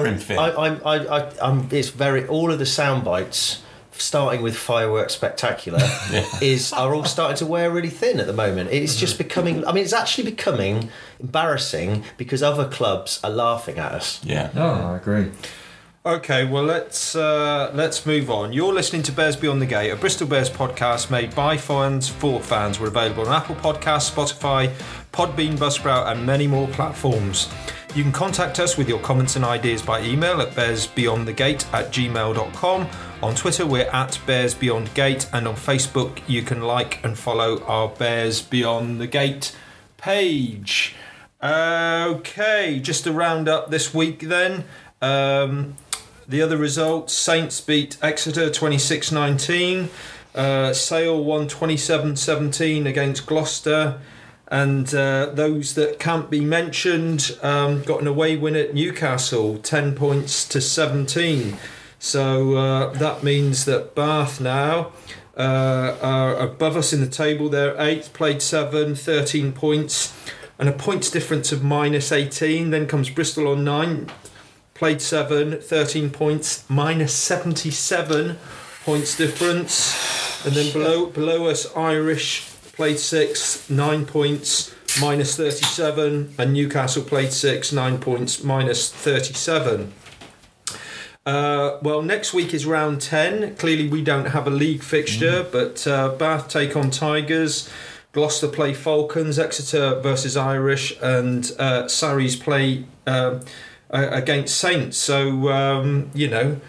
in fit. I, I'm, I, I, I'm. It's very. All of the sound bites, starting with fireworks spectacular, is are all starting to wear really thin at the moment. It's just becoming. I mean, it's actually becoming embarrassing because other clubs are laughing at us. Yeah. No, I agree. Okay, well let's uh, let's move on. You're listening to Bears Beyond the Gate, a Bristol Bears podcast made by fans for fans. We're available on Apple Podcasts, Spotify, Podbean, Buzzsprout, and many more platforms. You can contact us with your comments and ideas by email at bearsbeyondthegate at gmail.com. On Twitter, we're at Bears Beyond Gate, and on Facebook, you can like and follow our Bears Beyond the Gate page. Okay, just to round up this week then. Um, the other results Saints beat Exeter 26 19. Uh, Sale won 27 17 against Gloucester. And uh, those that can't be mentioned um, got an away win at Newcastle 10 points to 17. So uh, that means that Bath now uh, are above us in the table. They're eighth, played seven, 13 points, and a points difference of minus 18. Then comes Bristol on nine, played seven, 13 points, minus 77 points difference. And then below below us, Irish played six, nine points, minus 37. And Newcastle played six, nine points, minus 37. Uh, well, next week is round 10. Clearly, we don't have a league fixture, but uh, Bath take on Tigers, Gloucester play Falcons, Exeter versus Irish, and uh, Surrey's play uh, against Saints. So, um, you know,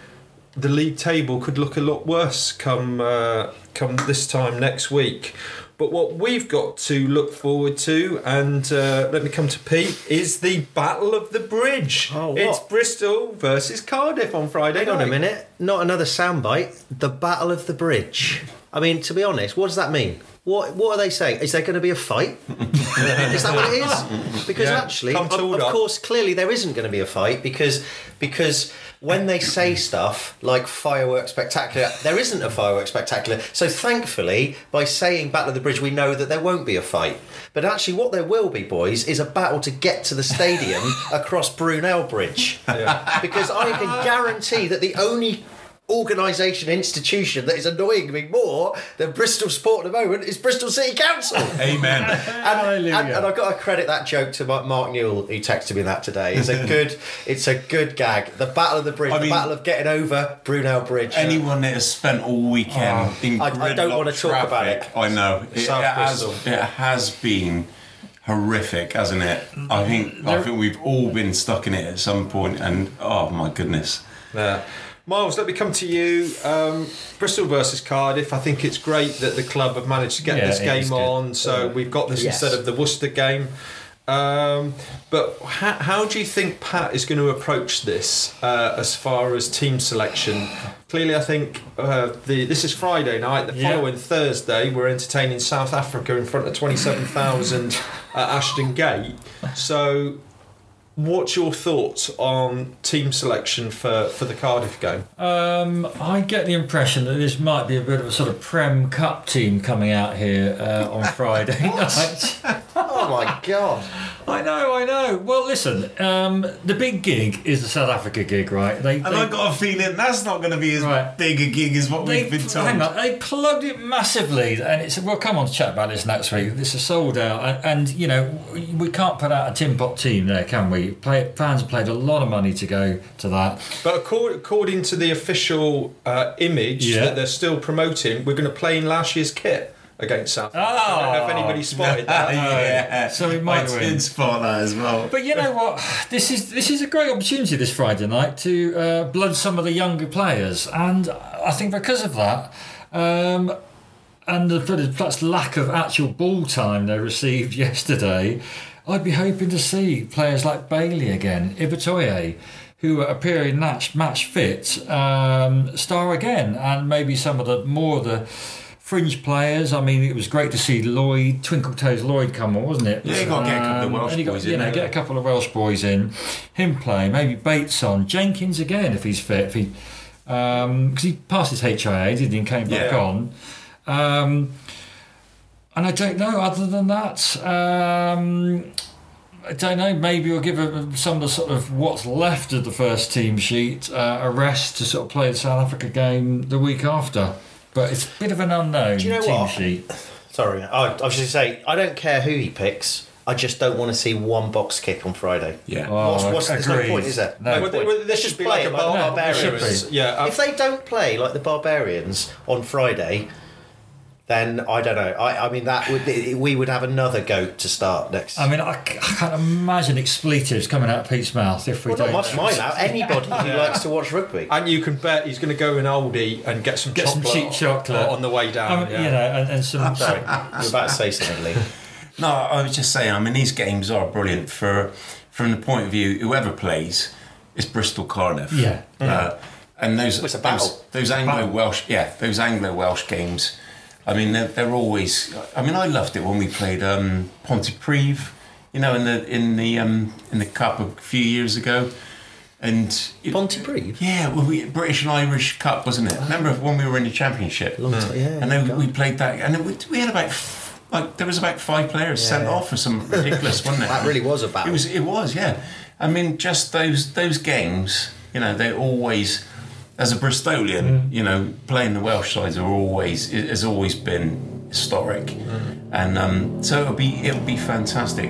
the league table could look a lot worse come, uh, come this time next week. But what we've got to look forward to, and uh, let me come to Pete, is the Battle of the Bridge. Oh, what? It's Bristol versus Cardiff on Friday Hang on a minute. Not another soundbite. The Battle of the Bridge. I mean, to be honest, what does that mean? What What are they saying? Is there going to be a fight? is that what it is? Because Yeah, actually, of, of course, clearly there isn't going to be a fight because because when they say stuff like fireworks spectacular, there isn't a fireworks spectacular. So thankfully, by saying Battle of the Bridge, we know that there won't be a fight. But actually, what there will be, boys, is a battle to get to the stadium across Brunel Bridge because I can guarantee that the only organisation institution that is annoying me more than Bristol Sport at the moment is Bristol City Council. Amen. And, and, and I've got to credit that joke to Mark Mark Newell, who texted me that today. It's a good, it's a good gag. The Battle of the Bridge, I the mean- Battle of getting over Brunel Bridge. Anyone that has spent all weekend in I- I don't gridlock wanna talk about traffic, it. I know it, South it has. It has been horrific, hasn't it? I think. I think we've all been stuck in it at some point, and oh my goodness. Yeah. Miles, let me come to you. Um, Bristol versus Cardiff. I think it's great that the club have managed to get Yeah, this game good. on. So we've got this Yes. instead of the Worcester game. Um, but how, how do you think Pat is going to approach this uh, as far as team selection? Clearly, I think uh, the this is Friday night. The Yeah. following Thursday, we're entertaining South Africa in front of twenty seven thousand at Ashton Gate. So, what's your thoughts on team selection for, for the Cardiff game? Um, I get the impression that this might be a bit of a sort of Prem Cup team coming out here uh, on Friday night. oh my god! I know, I know. Well, listen, um, the big gig is the South Africa gig, right? They, And they, I got a feeling that's not going to be as Right. big a gig as what they, we've been told. hang on, they plugged it massively, and it's we'll come on to chat about this next week. This is sold out, and, and you know we, we can't put out a tin pot team there, can we? Play, fans have paid a lot of money to go to that. But according, according to the official uh, image Yeah. that they're still promoting, we're going to play in last year's kit against South Oh, I don't know if Oh. anybody spotted that. yeah. So we might I win. did spot that as well. But you know what? This is this is a great opportunity this Friday night to uh, blood some of the younger players, and I think because of that, um, and the perhaps lack of actual ball time they received yesterday, I'd be hoping to see players like Bailey again, Ibitoye, who are appearing match match fit, um, star again, and maybe some of the more of the. Fringe players. I mean, it was great to see Lloyd, Twinkle Toes Lloyd come on, wasn't it? Yeah, you gotta get a couple of Welsh and you got- boys you in know, get a couple of Welsh boys in, him play, maybe Bates on, Jenkins again if he's fit, if he because he passed his HIA, didn't he, and came back Yeah. on. Um, and I don't know. Other than that, um, I don't know. Maybe we'll give a, some of the sort of what's left of the first team sheet uh, a rest to sort of play the South Africa game the week after. But it's a bit of an unknown Do you know team what? sheet. Sorry, I, I was just going to say I don't care who he picks. I just don't want to see one box kick on Friday. Yeah. Oh, What's, what's, there's no agreed. point, is there? No. Well, point. there- well, there Let's should be play like a like the bar- there should barbarians. be. Yeah, uh, If they don't play like the barbarians on Friday, then I don't know. I, I mean, that would we would have another goat to start next. I mean, I can't imagine expletives coming out of Pete's mouth if we well, not don't. much mine now. Anybody who likes to watch rugby. and you can bet he's going to go in Aldi and get some Get some cheap chocolate. on the way down. I mean, yeah. You know, and, and some. Sorry, you're about to say something, Lee. No, I was just saying. I mean, these games are brilliant for, from the point of view whoever plays, it's Bristol Cardiff. Yeah. Uh, and those It's a those, those Anglo Welsh, yeah, those Anglo Welsh games. I mean, they're, they're always. I mean, I loved it when we played um, Pontypridd, you know, in the in the um, in the cup a few years ago, and it- Pontypridd. yeah, well, we British and Irish Cup, wasn't it? Remember when we were in the championship? Long time, yeah. And then we played that, and then we, we had about like there was about five players sent Yeah. off for some ridiculous, wasn't it? That really was a battle. It was, it was, yeah. I mean, just those those games, you know, they always, as a Bristolian, you know, playing the Welsh sides are always it has always been historic, and um, so it'll be it'll be fantastic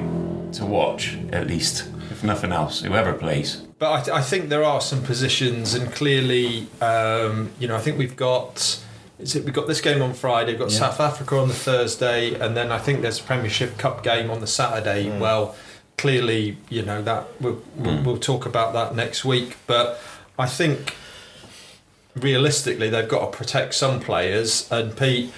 to watch at least, if nothing else, whoever plays. But I, th- I think there are some positions, and clearly, um, you know, I think we've got. Is it, we've got this game on Friday, we've got Yeah. South Africa on the Thursday, and then I think there's a Premiership Cup game on the Saturday. Well, clearly, you know, that we'll, we'll, we'll talk about that next week. But I think realistically, they've got to protect some players. And Pete,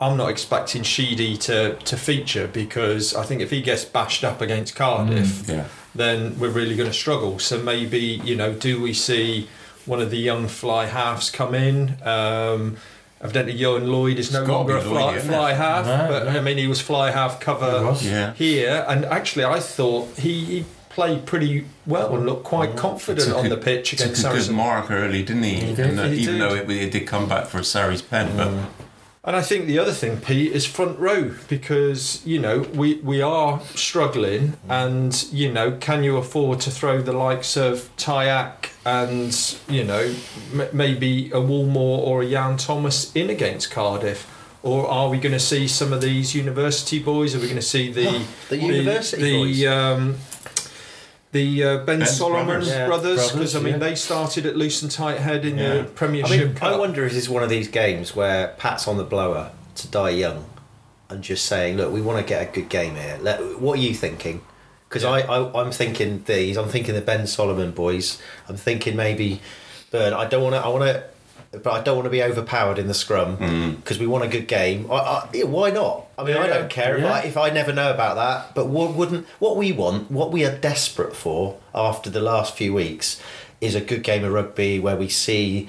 I'm not expecting Sheedy to, to feature because I think if he gets bashed up against Cardiff, Yeah. then we're really going to struggle. So maybe you know, do we see one of the young fly halves come in? Um, evidently, Johan Lloyd is no It's gotta longer a fly, Lloyd, fly half, No, but no. I mean, he was fly half cover He was. Yeah. here, and actually, I thought he, he played pretty well and looked quite confident Took on a- the pitch Took against a good mark early, didn't he? He did. Uh, He even did. though it, it did come back for a Sarri's pen, but And I think the other thing, Pete, is front row because you know we we are struggling, and you know, can you afford to throw the likes of Tyak and you know m- maybe a Woolmore or a Jan Thomas in against Cardiff? Or are we going to see some of these university boys? Are we going to see the The university the, boys. um, the uh, Ben Ben's Solomon brothers. Yeah, brothers? Because brothers, I mean, yeah. they started at Loose and Tight Head in Yeah. the I Premiership mean, Cup. I wonder if this is one of these games where Pat's on the blower to Dai Young and just saying, look, we want to get a good game here. Let, what are you thinking? Because I, I, I'm thinking these. I'm thinking the Ben Solomon boys. I'm thinking maybe Burn. I don't want to. I want to. But I don't want to be overpowered in the scrum hmm. because we want a good game. I, I, yeah, why not? I mean, I don't care if. I, if I never know about that. But what wouldn't what we want, what we are desperate for after the last few weeks, is a good game of rugby where we see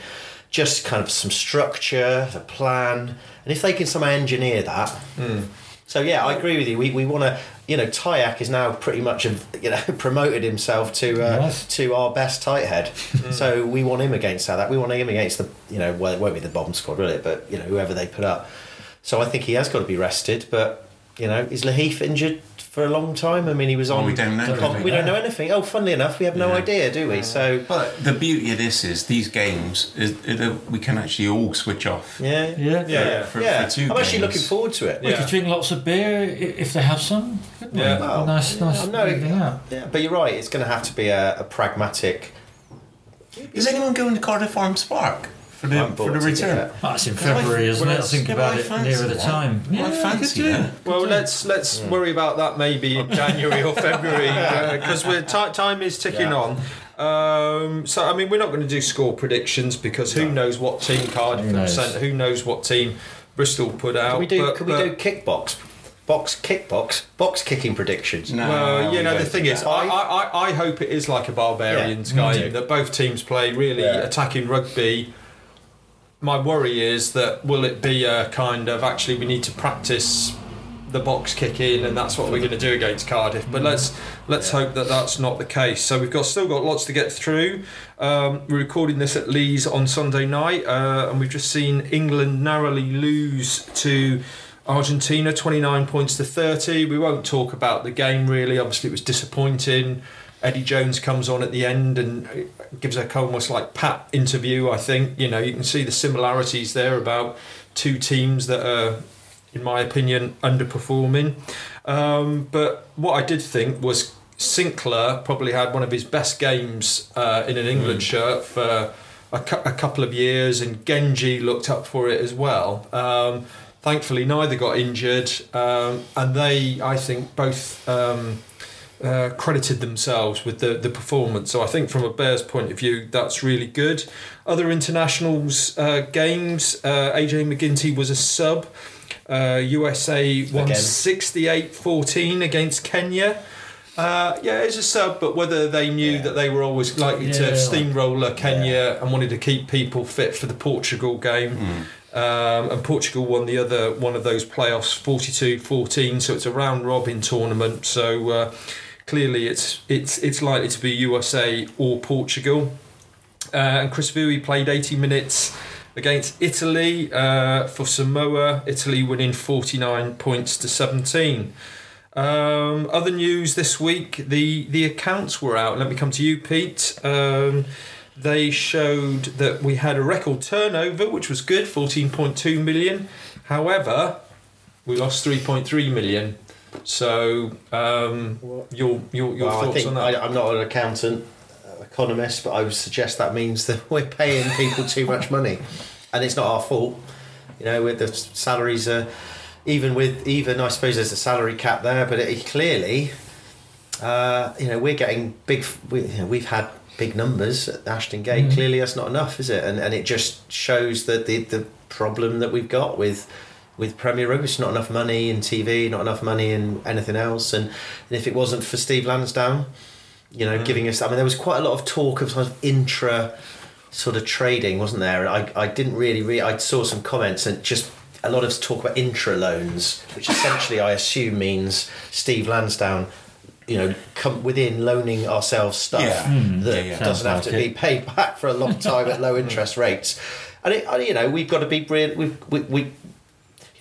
just kind of some structure, a plan, and if they can somehow engineer that. Hmm. So yeah, I agree with you. We, we want to, you know, Tyak is now pretty much, you know, promoted himself to uh, Yes. to our best tight head. so we want him against South. We want him against the, you know, well, it won't be the bomb squad, will it? But you know, whoever they put up. So I think he has got to be rested. But you know, is Lahiff injured for a long time? I mean, he was on. we don't know, com- do we? we don't know anything. Oh, funnily enough, we have no Yeah. idea, do we? So but the beauty of this is these games is, is that we can actually all switch off. yeah, Yeah. Yeah. For, yeah. for two I'm actually games. looking forward to it. We Yeah. could drink lots of beer if they have some. Yeah. Well, nice, nice. I know. evening out. Yeah, but you're right. It's going to have to be a, a pragmatic. Is anyone going to Cardiff Arms Park for the I'm for the return? get. That's in February, isn't well, it? I think yeah, about I it fancy nearer the that. time. Well, I we fancy could do. that. Well, let's let's worry about that maybe in January or February because we're ti time is ticking Yeah. on. Um, so I mean, we're not going to do score predictions because who knows what team Cardiff Who have knows? sent, who knows what team Bristol put out. Can we do? but- can we but- do kickbox, box kickbox, box kicking predictions? No. Well, you we know, the thing is. I, I, I- I hope it is like a Barbarians Yeah, game that both teams play really Yeah. attacking rugby. My worry is that will it be a kind of actually we need to practice the box kicking and that's what we're going to do against Cardiff. But let's let's hope that that's not the case. So we've got still got lots to get through. Um, we're recording this at Leeds on Sunday night, uh, and we've just seen England narrowly lose to. Argentina 29 points to 30. We won't talk about the game really. Obviously, it was disappointing. Eddie Jones comes on at the end and gives a almost like pat interview. I think you know you can see the similarities there about two teams that are, in my opinion, underperforming. Um, but what I did think was Sinclair probably had one of his best games uh, in an England shirt for a, cou- a couple of years, and Genge looked up for it as well. Um, thankfully, neither got injured, um, and they, I think, both. Uh, credited themselves with the, the performance. So I think from a Bears point of view, that's really good. Other internationals uh, games, uh, AJ MacGinty was a sub. Uh, USA won Again. 68 14 against Kenya. Uh, yeah, it's a sub, but whether they knew Yeah. that they were always likely Yeah, to like- steamroller Kenya and wanted to keep people fit for the Portugal game. Um, and Portugal won the other one of those playoffs 42 14, so it's a round robin tournament. So uh, clearly it's, it's, it's likely to be USA or Portugal. Uh, and Chris Vui played 80 minutes against Italy uh, for Samoa. Italy winning 49 points to 17. Um, other news this week: the the accounts were out. Let me come to you, Pete. Um, they showed that we had a record turnover, which was good, fourteen point two million. However, we lost three point three million. So, um, your your your Well, I thoughts on that? I, I'm not an accountant, uh, economist, but I would suggest that means that we're paying people too much money, and it's not our fault. You know, with the salaries are even with even I suppose there's a salary cap there, but it, clearly, uh, you know, we're getting big. We, you know, we've had big numbers at Ashton Gate. Mm-hmm. Clearly, that's not enough, is it? And and it just shows that the the problem that we've got with with Premier Rugby, it's not enough money in TV, not enough money in anything else. And, and if it wasn't for Steve Lansdown, you know, mm. giving us, I mean, there was quite a lot of talk of sort of intra sort of trading, wasn't there? And I, I didn't really read, I saw some comments and just a lot of talk about intra loans, which essentially I assume means Steve Lansdown. You know, come within loaning ourselves stuff Yeah. Hmm. that Yeah, yeah. doesn't have Sounds to like be paid back for a long time at low interest rates, and it, you know we've got to be real. We, we, we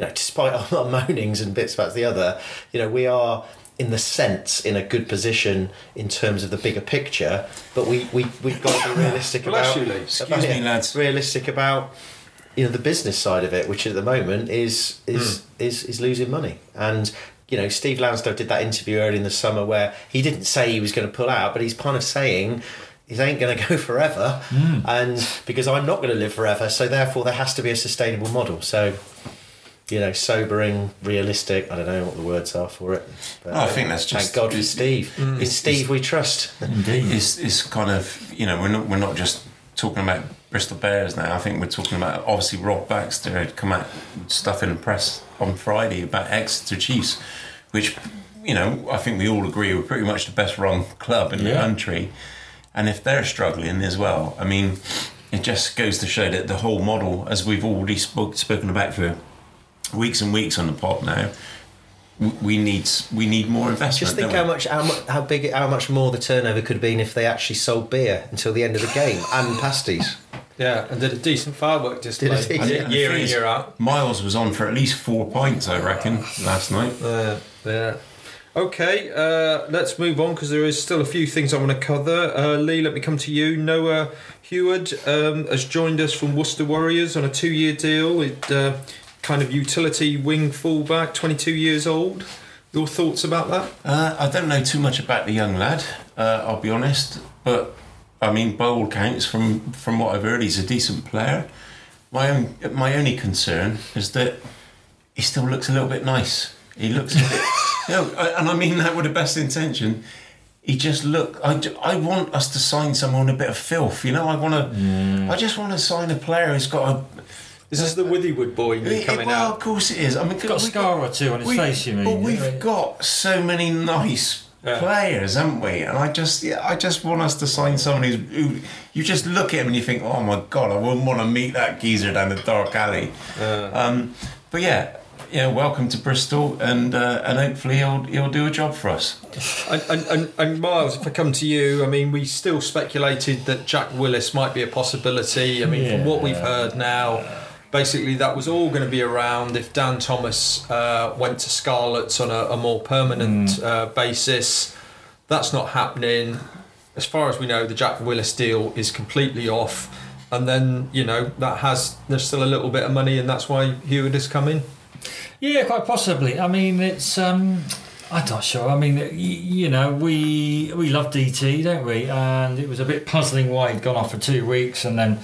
you know, despite our moanings and bits about the other, you know, we are in the sense in a good position in terms of the bigger picture. But we we we've got to be realistic Bless about. you, Lee. Excuse about- me, lads. Realistic about you know the business side of it, which at the moment is is hmm. is is losing money and. You know, Steve Lansdown did that interview early in the summer where he didn't say he was going to pull out, but he's kind of saying it ain't going to go forever, hmm. and because I'm not going to live forever, so therefore there has to be a sustainable model. So, you know, sobering, realistic. I don't know what the words are for it. But oh, I think that's uh, just- thank God for it's- Steve. it's- It's Steve we trust. Indeed. It's, it's kind of you know we're not we're not just talking about Bristol Bears now. I think we're talking about obviously Rob Baxter had come out with stuff in the press on Friday about Exeter Chiefs, which you know I think we all agree were pretty much the best run club in the country, and if they're struggling as well, I mean, it just goes to show that the whole model, as we've already spoke, spoken about for weeks and weeks on the pod now. We need we need more investment. Just think how we? much, how how big, how much more the turnover could have been if they actually sold beer until the end of the game and pasties. yeah, and did a decent firework display Did a decent- year, And the year in year out. Miles was on for at least four pints, I reckon, last night. Uh, yeah. Okay, uh, let's move on because there is still a few things I want to cover. Uh, Lee, let me come to you. Noah Heward um, has joined us from Worcester Warriors on a two-year deal. It uh, kind of utility wing fullback, 22 years old. Your thoughts about that? Uh, I don't know too much about the young lad, uh, I'll be honest, but I mean, by all accounts, from from what I've heard, he's a decent player. My own, my only concern is that he still looks a little bit nice. He looks a bit, and I mean that with the best intention. He just look. I, I want us to sign someone a bit of filth. You know, I want to. I just want to sign a player who's got a. Is this the Withywood boy It- coming well, out? of course it is. I mean, Got a we- scar or two on his we- face, you mean? But we've got so many nice Yeah. players, haven't we? And I just, yeah, I just want us to sign someone who's, who you just look at him and you think, oh my god, I wouldn't want to meet that geezer down the dark alley. Um, but yeah, yeah, welcome to Bristol, and uh, and hopefully he'll he'll do a job for us. And, and, and, and Miles, if I come to you, I mean, we still speculated that Jack Willis might be a possibility. I mean, from what we've heard now, basically that was all going to be around if Dan Thomas uh, went to Scarlets on a, a more permanent uh, basis. That's not happening. As far as we know, the Jack Willis deal is completely off. And then, you know, that has, there's still a little bit of money, and that's why Hewitt has come in. Yeah, quite possibly. I mean, it's. Um, I'm not sure. I mean, you know, we we love DT, don't we? And it was a bit puzzling why he'd gone off for two weeks, and then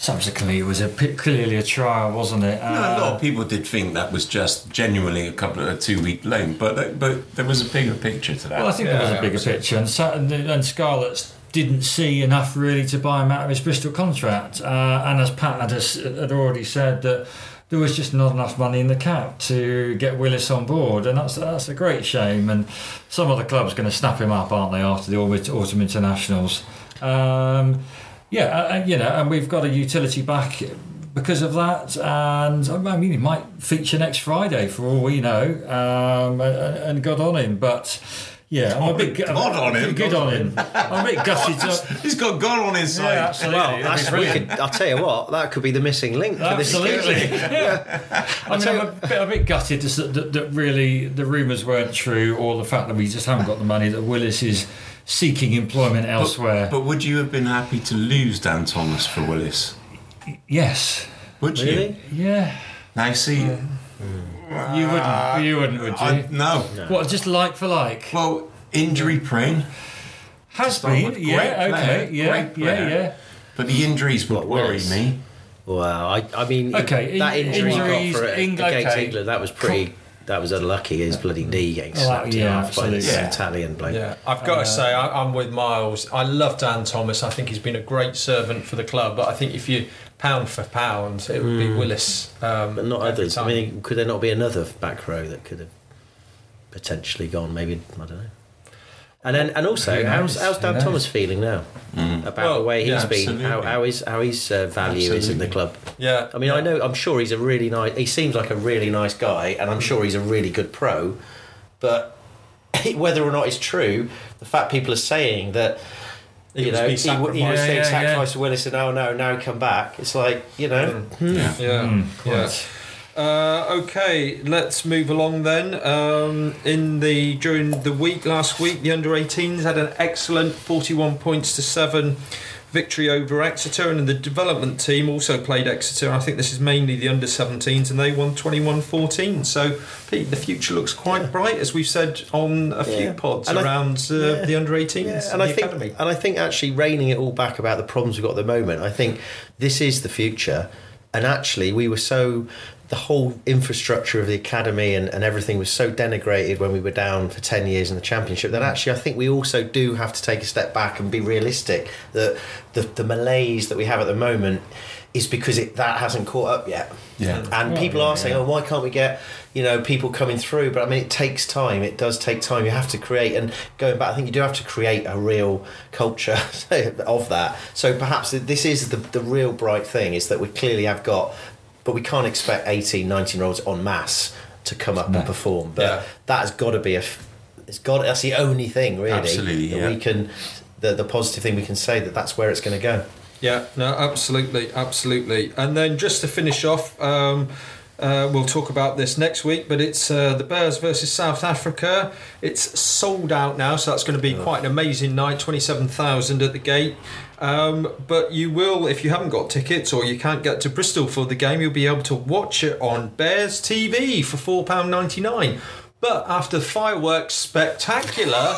subsequently it was a pi- clearly a trial, wasn't it? No, a lot Uh, of people did think that was just genuinely a couple of a two week loan, but but there was a bigger picture to that. Well, I think there was a bigger picture, and, Sa- and, and Scarlets didn't see enough really to buy him out of his Bristol contract. Uh, and as Pat had, had already said, that there was just not enough money in the cap to get Willis on board, and that's that's a great shame. And some other clubs going to snap him up, aren't they, after the autumn autumn internationals? Um, yeah, uh, uh, you know, and we've got a utility back because of that. And I mean, he might feature next Friday for all we know, um, and, and got on him. But Yeah, I'm a bit God on him. Good on him. I'm a bit gutted. to- He's got God on his side. Yeah, absolutely. Well, that's, be we could, I'll tell you what, that could be the missing link for Absolutely. season. yeah. I mean, I'm a bit, a bit gutted just that, that, that really the rumours weren't true, or the fact that we just haven't got the money. That Willis is seeking employment elsewhere. But would you have been happy to lose Dan Thomas for Willis? yes. Would you? Really? Yeah. Now see, hmm. You wouldn't. Uh, you wouldn't, would you? I, no. What? Just like for like? Well, injury prone, Has been. with, great Yeah. player, Okay. Yeah. great player. Yeah. Yeah. but the injuries would What, worry Willis? me. Wow, I, I mean, Okay, that injury he injuries, got for Eng- against okay. England, that was pretty. That was unlucky. His bloody knee getting Oh, slapped in yeah, half by this absolutely. Italian bloke. Yeah, I've got to say I, I'm with Miles. I love Dan Thomas. I think he's been a great servant for the club. But I think if you pound for pound, it would be Willis. Um, But not every others. I mean, could there not be another back row that could have potentially gone? Maybe I don't know. And then, and also, Who how's, knows? how's Dan knows? Thomas feeling now about Well, the way he's yeah, been? How, how his how his uh, value is in the club? yeah, I mean, I know. I'm sure he's a really nice. He seems like a really nice guy, and I'm sure he's a really good pro. But whether or not it's true, the fact people are saying that. You know, he, he was sacrificed. being Yeah, yeah, sacrificed to Willis, and oh no, now come back. It's like you know, Yeah. yeah, Mm, yeah. Uh, okay, let's move along then. Um, in the during the week last week, the under 18s had an excellent 41 points to seven victory over Exeter, and the development team also played Exeter. I think this is mainly the under 17s, and they won 21-14. So, Pete, the future looks quite bright, as we've said on a few Yeah. pods And around uh, yeah. the under 18s Yeah, and and I think academy. and I think actually reining it all back about the problems we've got at the moment. I think this is the future, and actually we were so the whole infrastructure of the academy and, and everything was so denigrated when we were down for 10 years in the championship that actually I think we also do have to take a step back and be realistic that the, the malaise that we have at the moment is because it that hasn't caught up yet Yeah. and Well, people yeah, are saying, "Oh, why can't we get you know people coming through?" But I mean, it takes time. It does take time. You have to create, and going back, I think you do have to create a real culture of that. So perhaps this is the the real bright thing is that we clearly have got, but we can't expect 18, 19 year olds en masse to come up No. and perform. But Yeah. that has got to be a, it's got. That's the only thing really Absolutely, that yeah. we can. The, the positive thing we can say that that's where it's going to go. Yeah, no, absolutely, absolutely. And then just to finish off, um, uh, we'll talk about this next week, but it's uh, the Bears versus South Africa. It's sold out now, so that's going to be quite an amazing night 27,000 at the gate. Um, but you will, if you haven't got tickets or you can't get to Bristol for the game, you'll be able to watch it on Bears TV for £4.99. But after fireworks spectacular,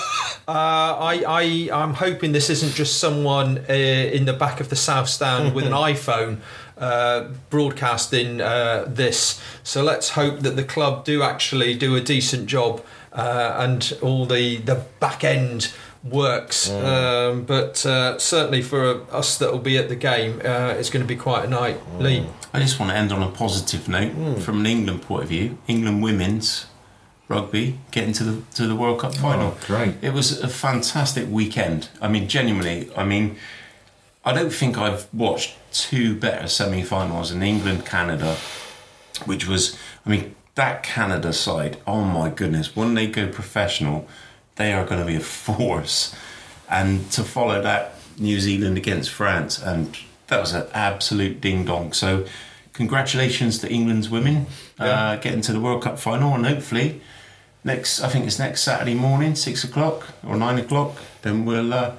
uh, I, I I'm hoping this isn't just someone uh, in the back of the south stand with an iPhone uh, broadcasting uh, this. So let's hope that the club do actually do a decent job uh, and all the the back end works. Um, but uh, certainly for us that will be at the game, uh, it's going to be quite a night. Lee. I just want to end on a positive note from an England point of view. England women's rugby getting to the to the World Cup final. Oh, great. It was a fantastic weekend. I mean, genuinely. I mean, I don't think I've watched two better semi-finals in England Canada, which was. I mean, that Canada side. Oh my goodness! When they go professional, they are going to be a force. And to follow that New Zealand against France, and that was an absolute ding dong. So, congratulations to England's women uh, getting to the World Cup final, and hopefully next. I think it's next Saturday morning, six o'clock or nine o'clock. Then we'll uh,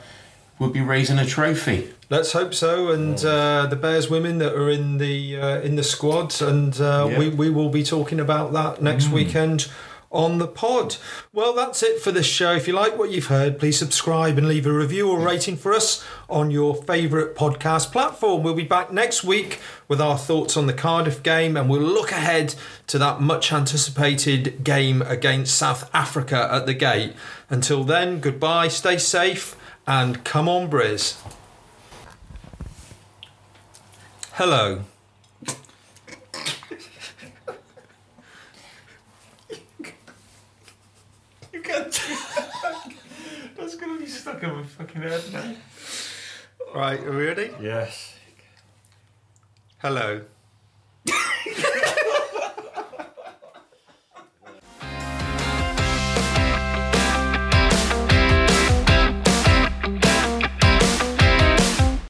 we'll be raising a trophy. Let's hope so, and uh, the Bears women that are in the uh, in the squad, and uh, Yeah. we we will be talking about that next weekend on the pod. Well, that's it for this show. If you like what you've heard, please subscribe and leave a review or rating for us on your favourite podcast platform. We'll be back next week with our thoughts on the Cardiff game, and we'll look ahead to that much anticipated game against South Africa at the gate. Until then, goodbye, stay safe, and come on, Briz. Hello. That's gonna be stuck in my fucking head now. Right, are we ready? Yes. Hello.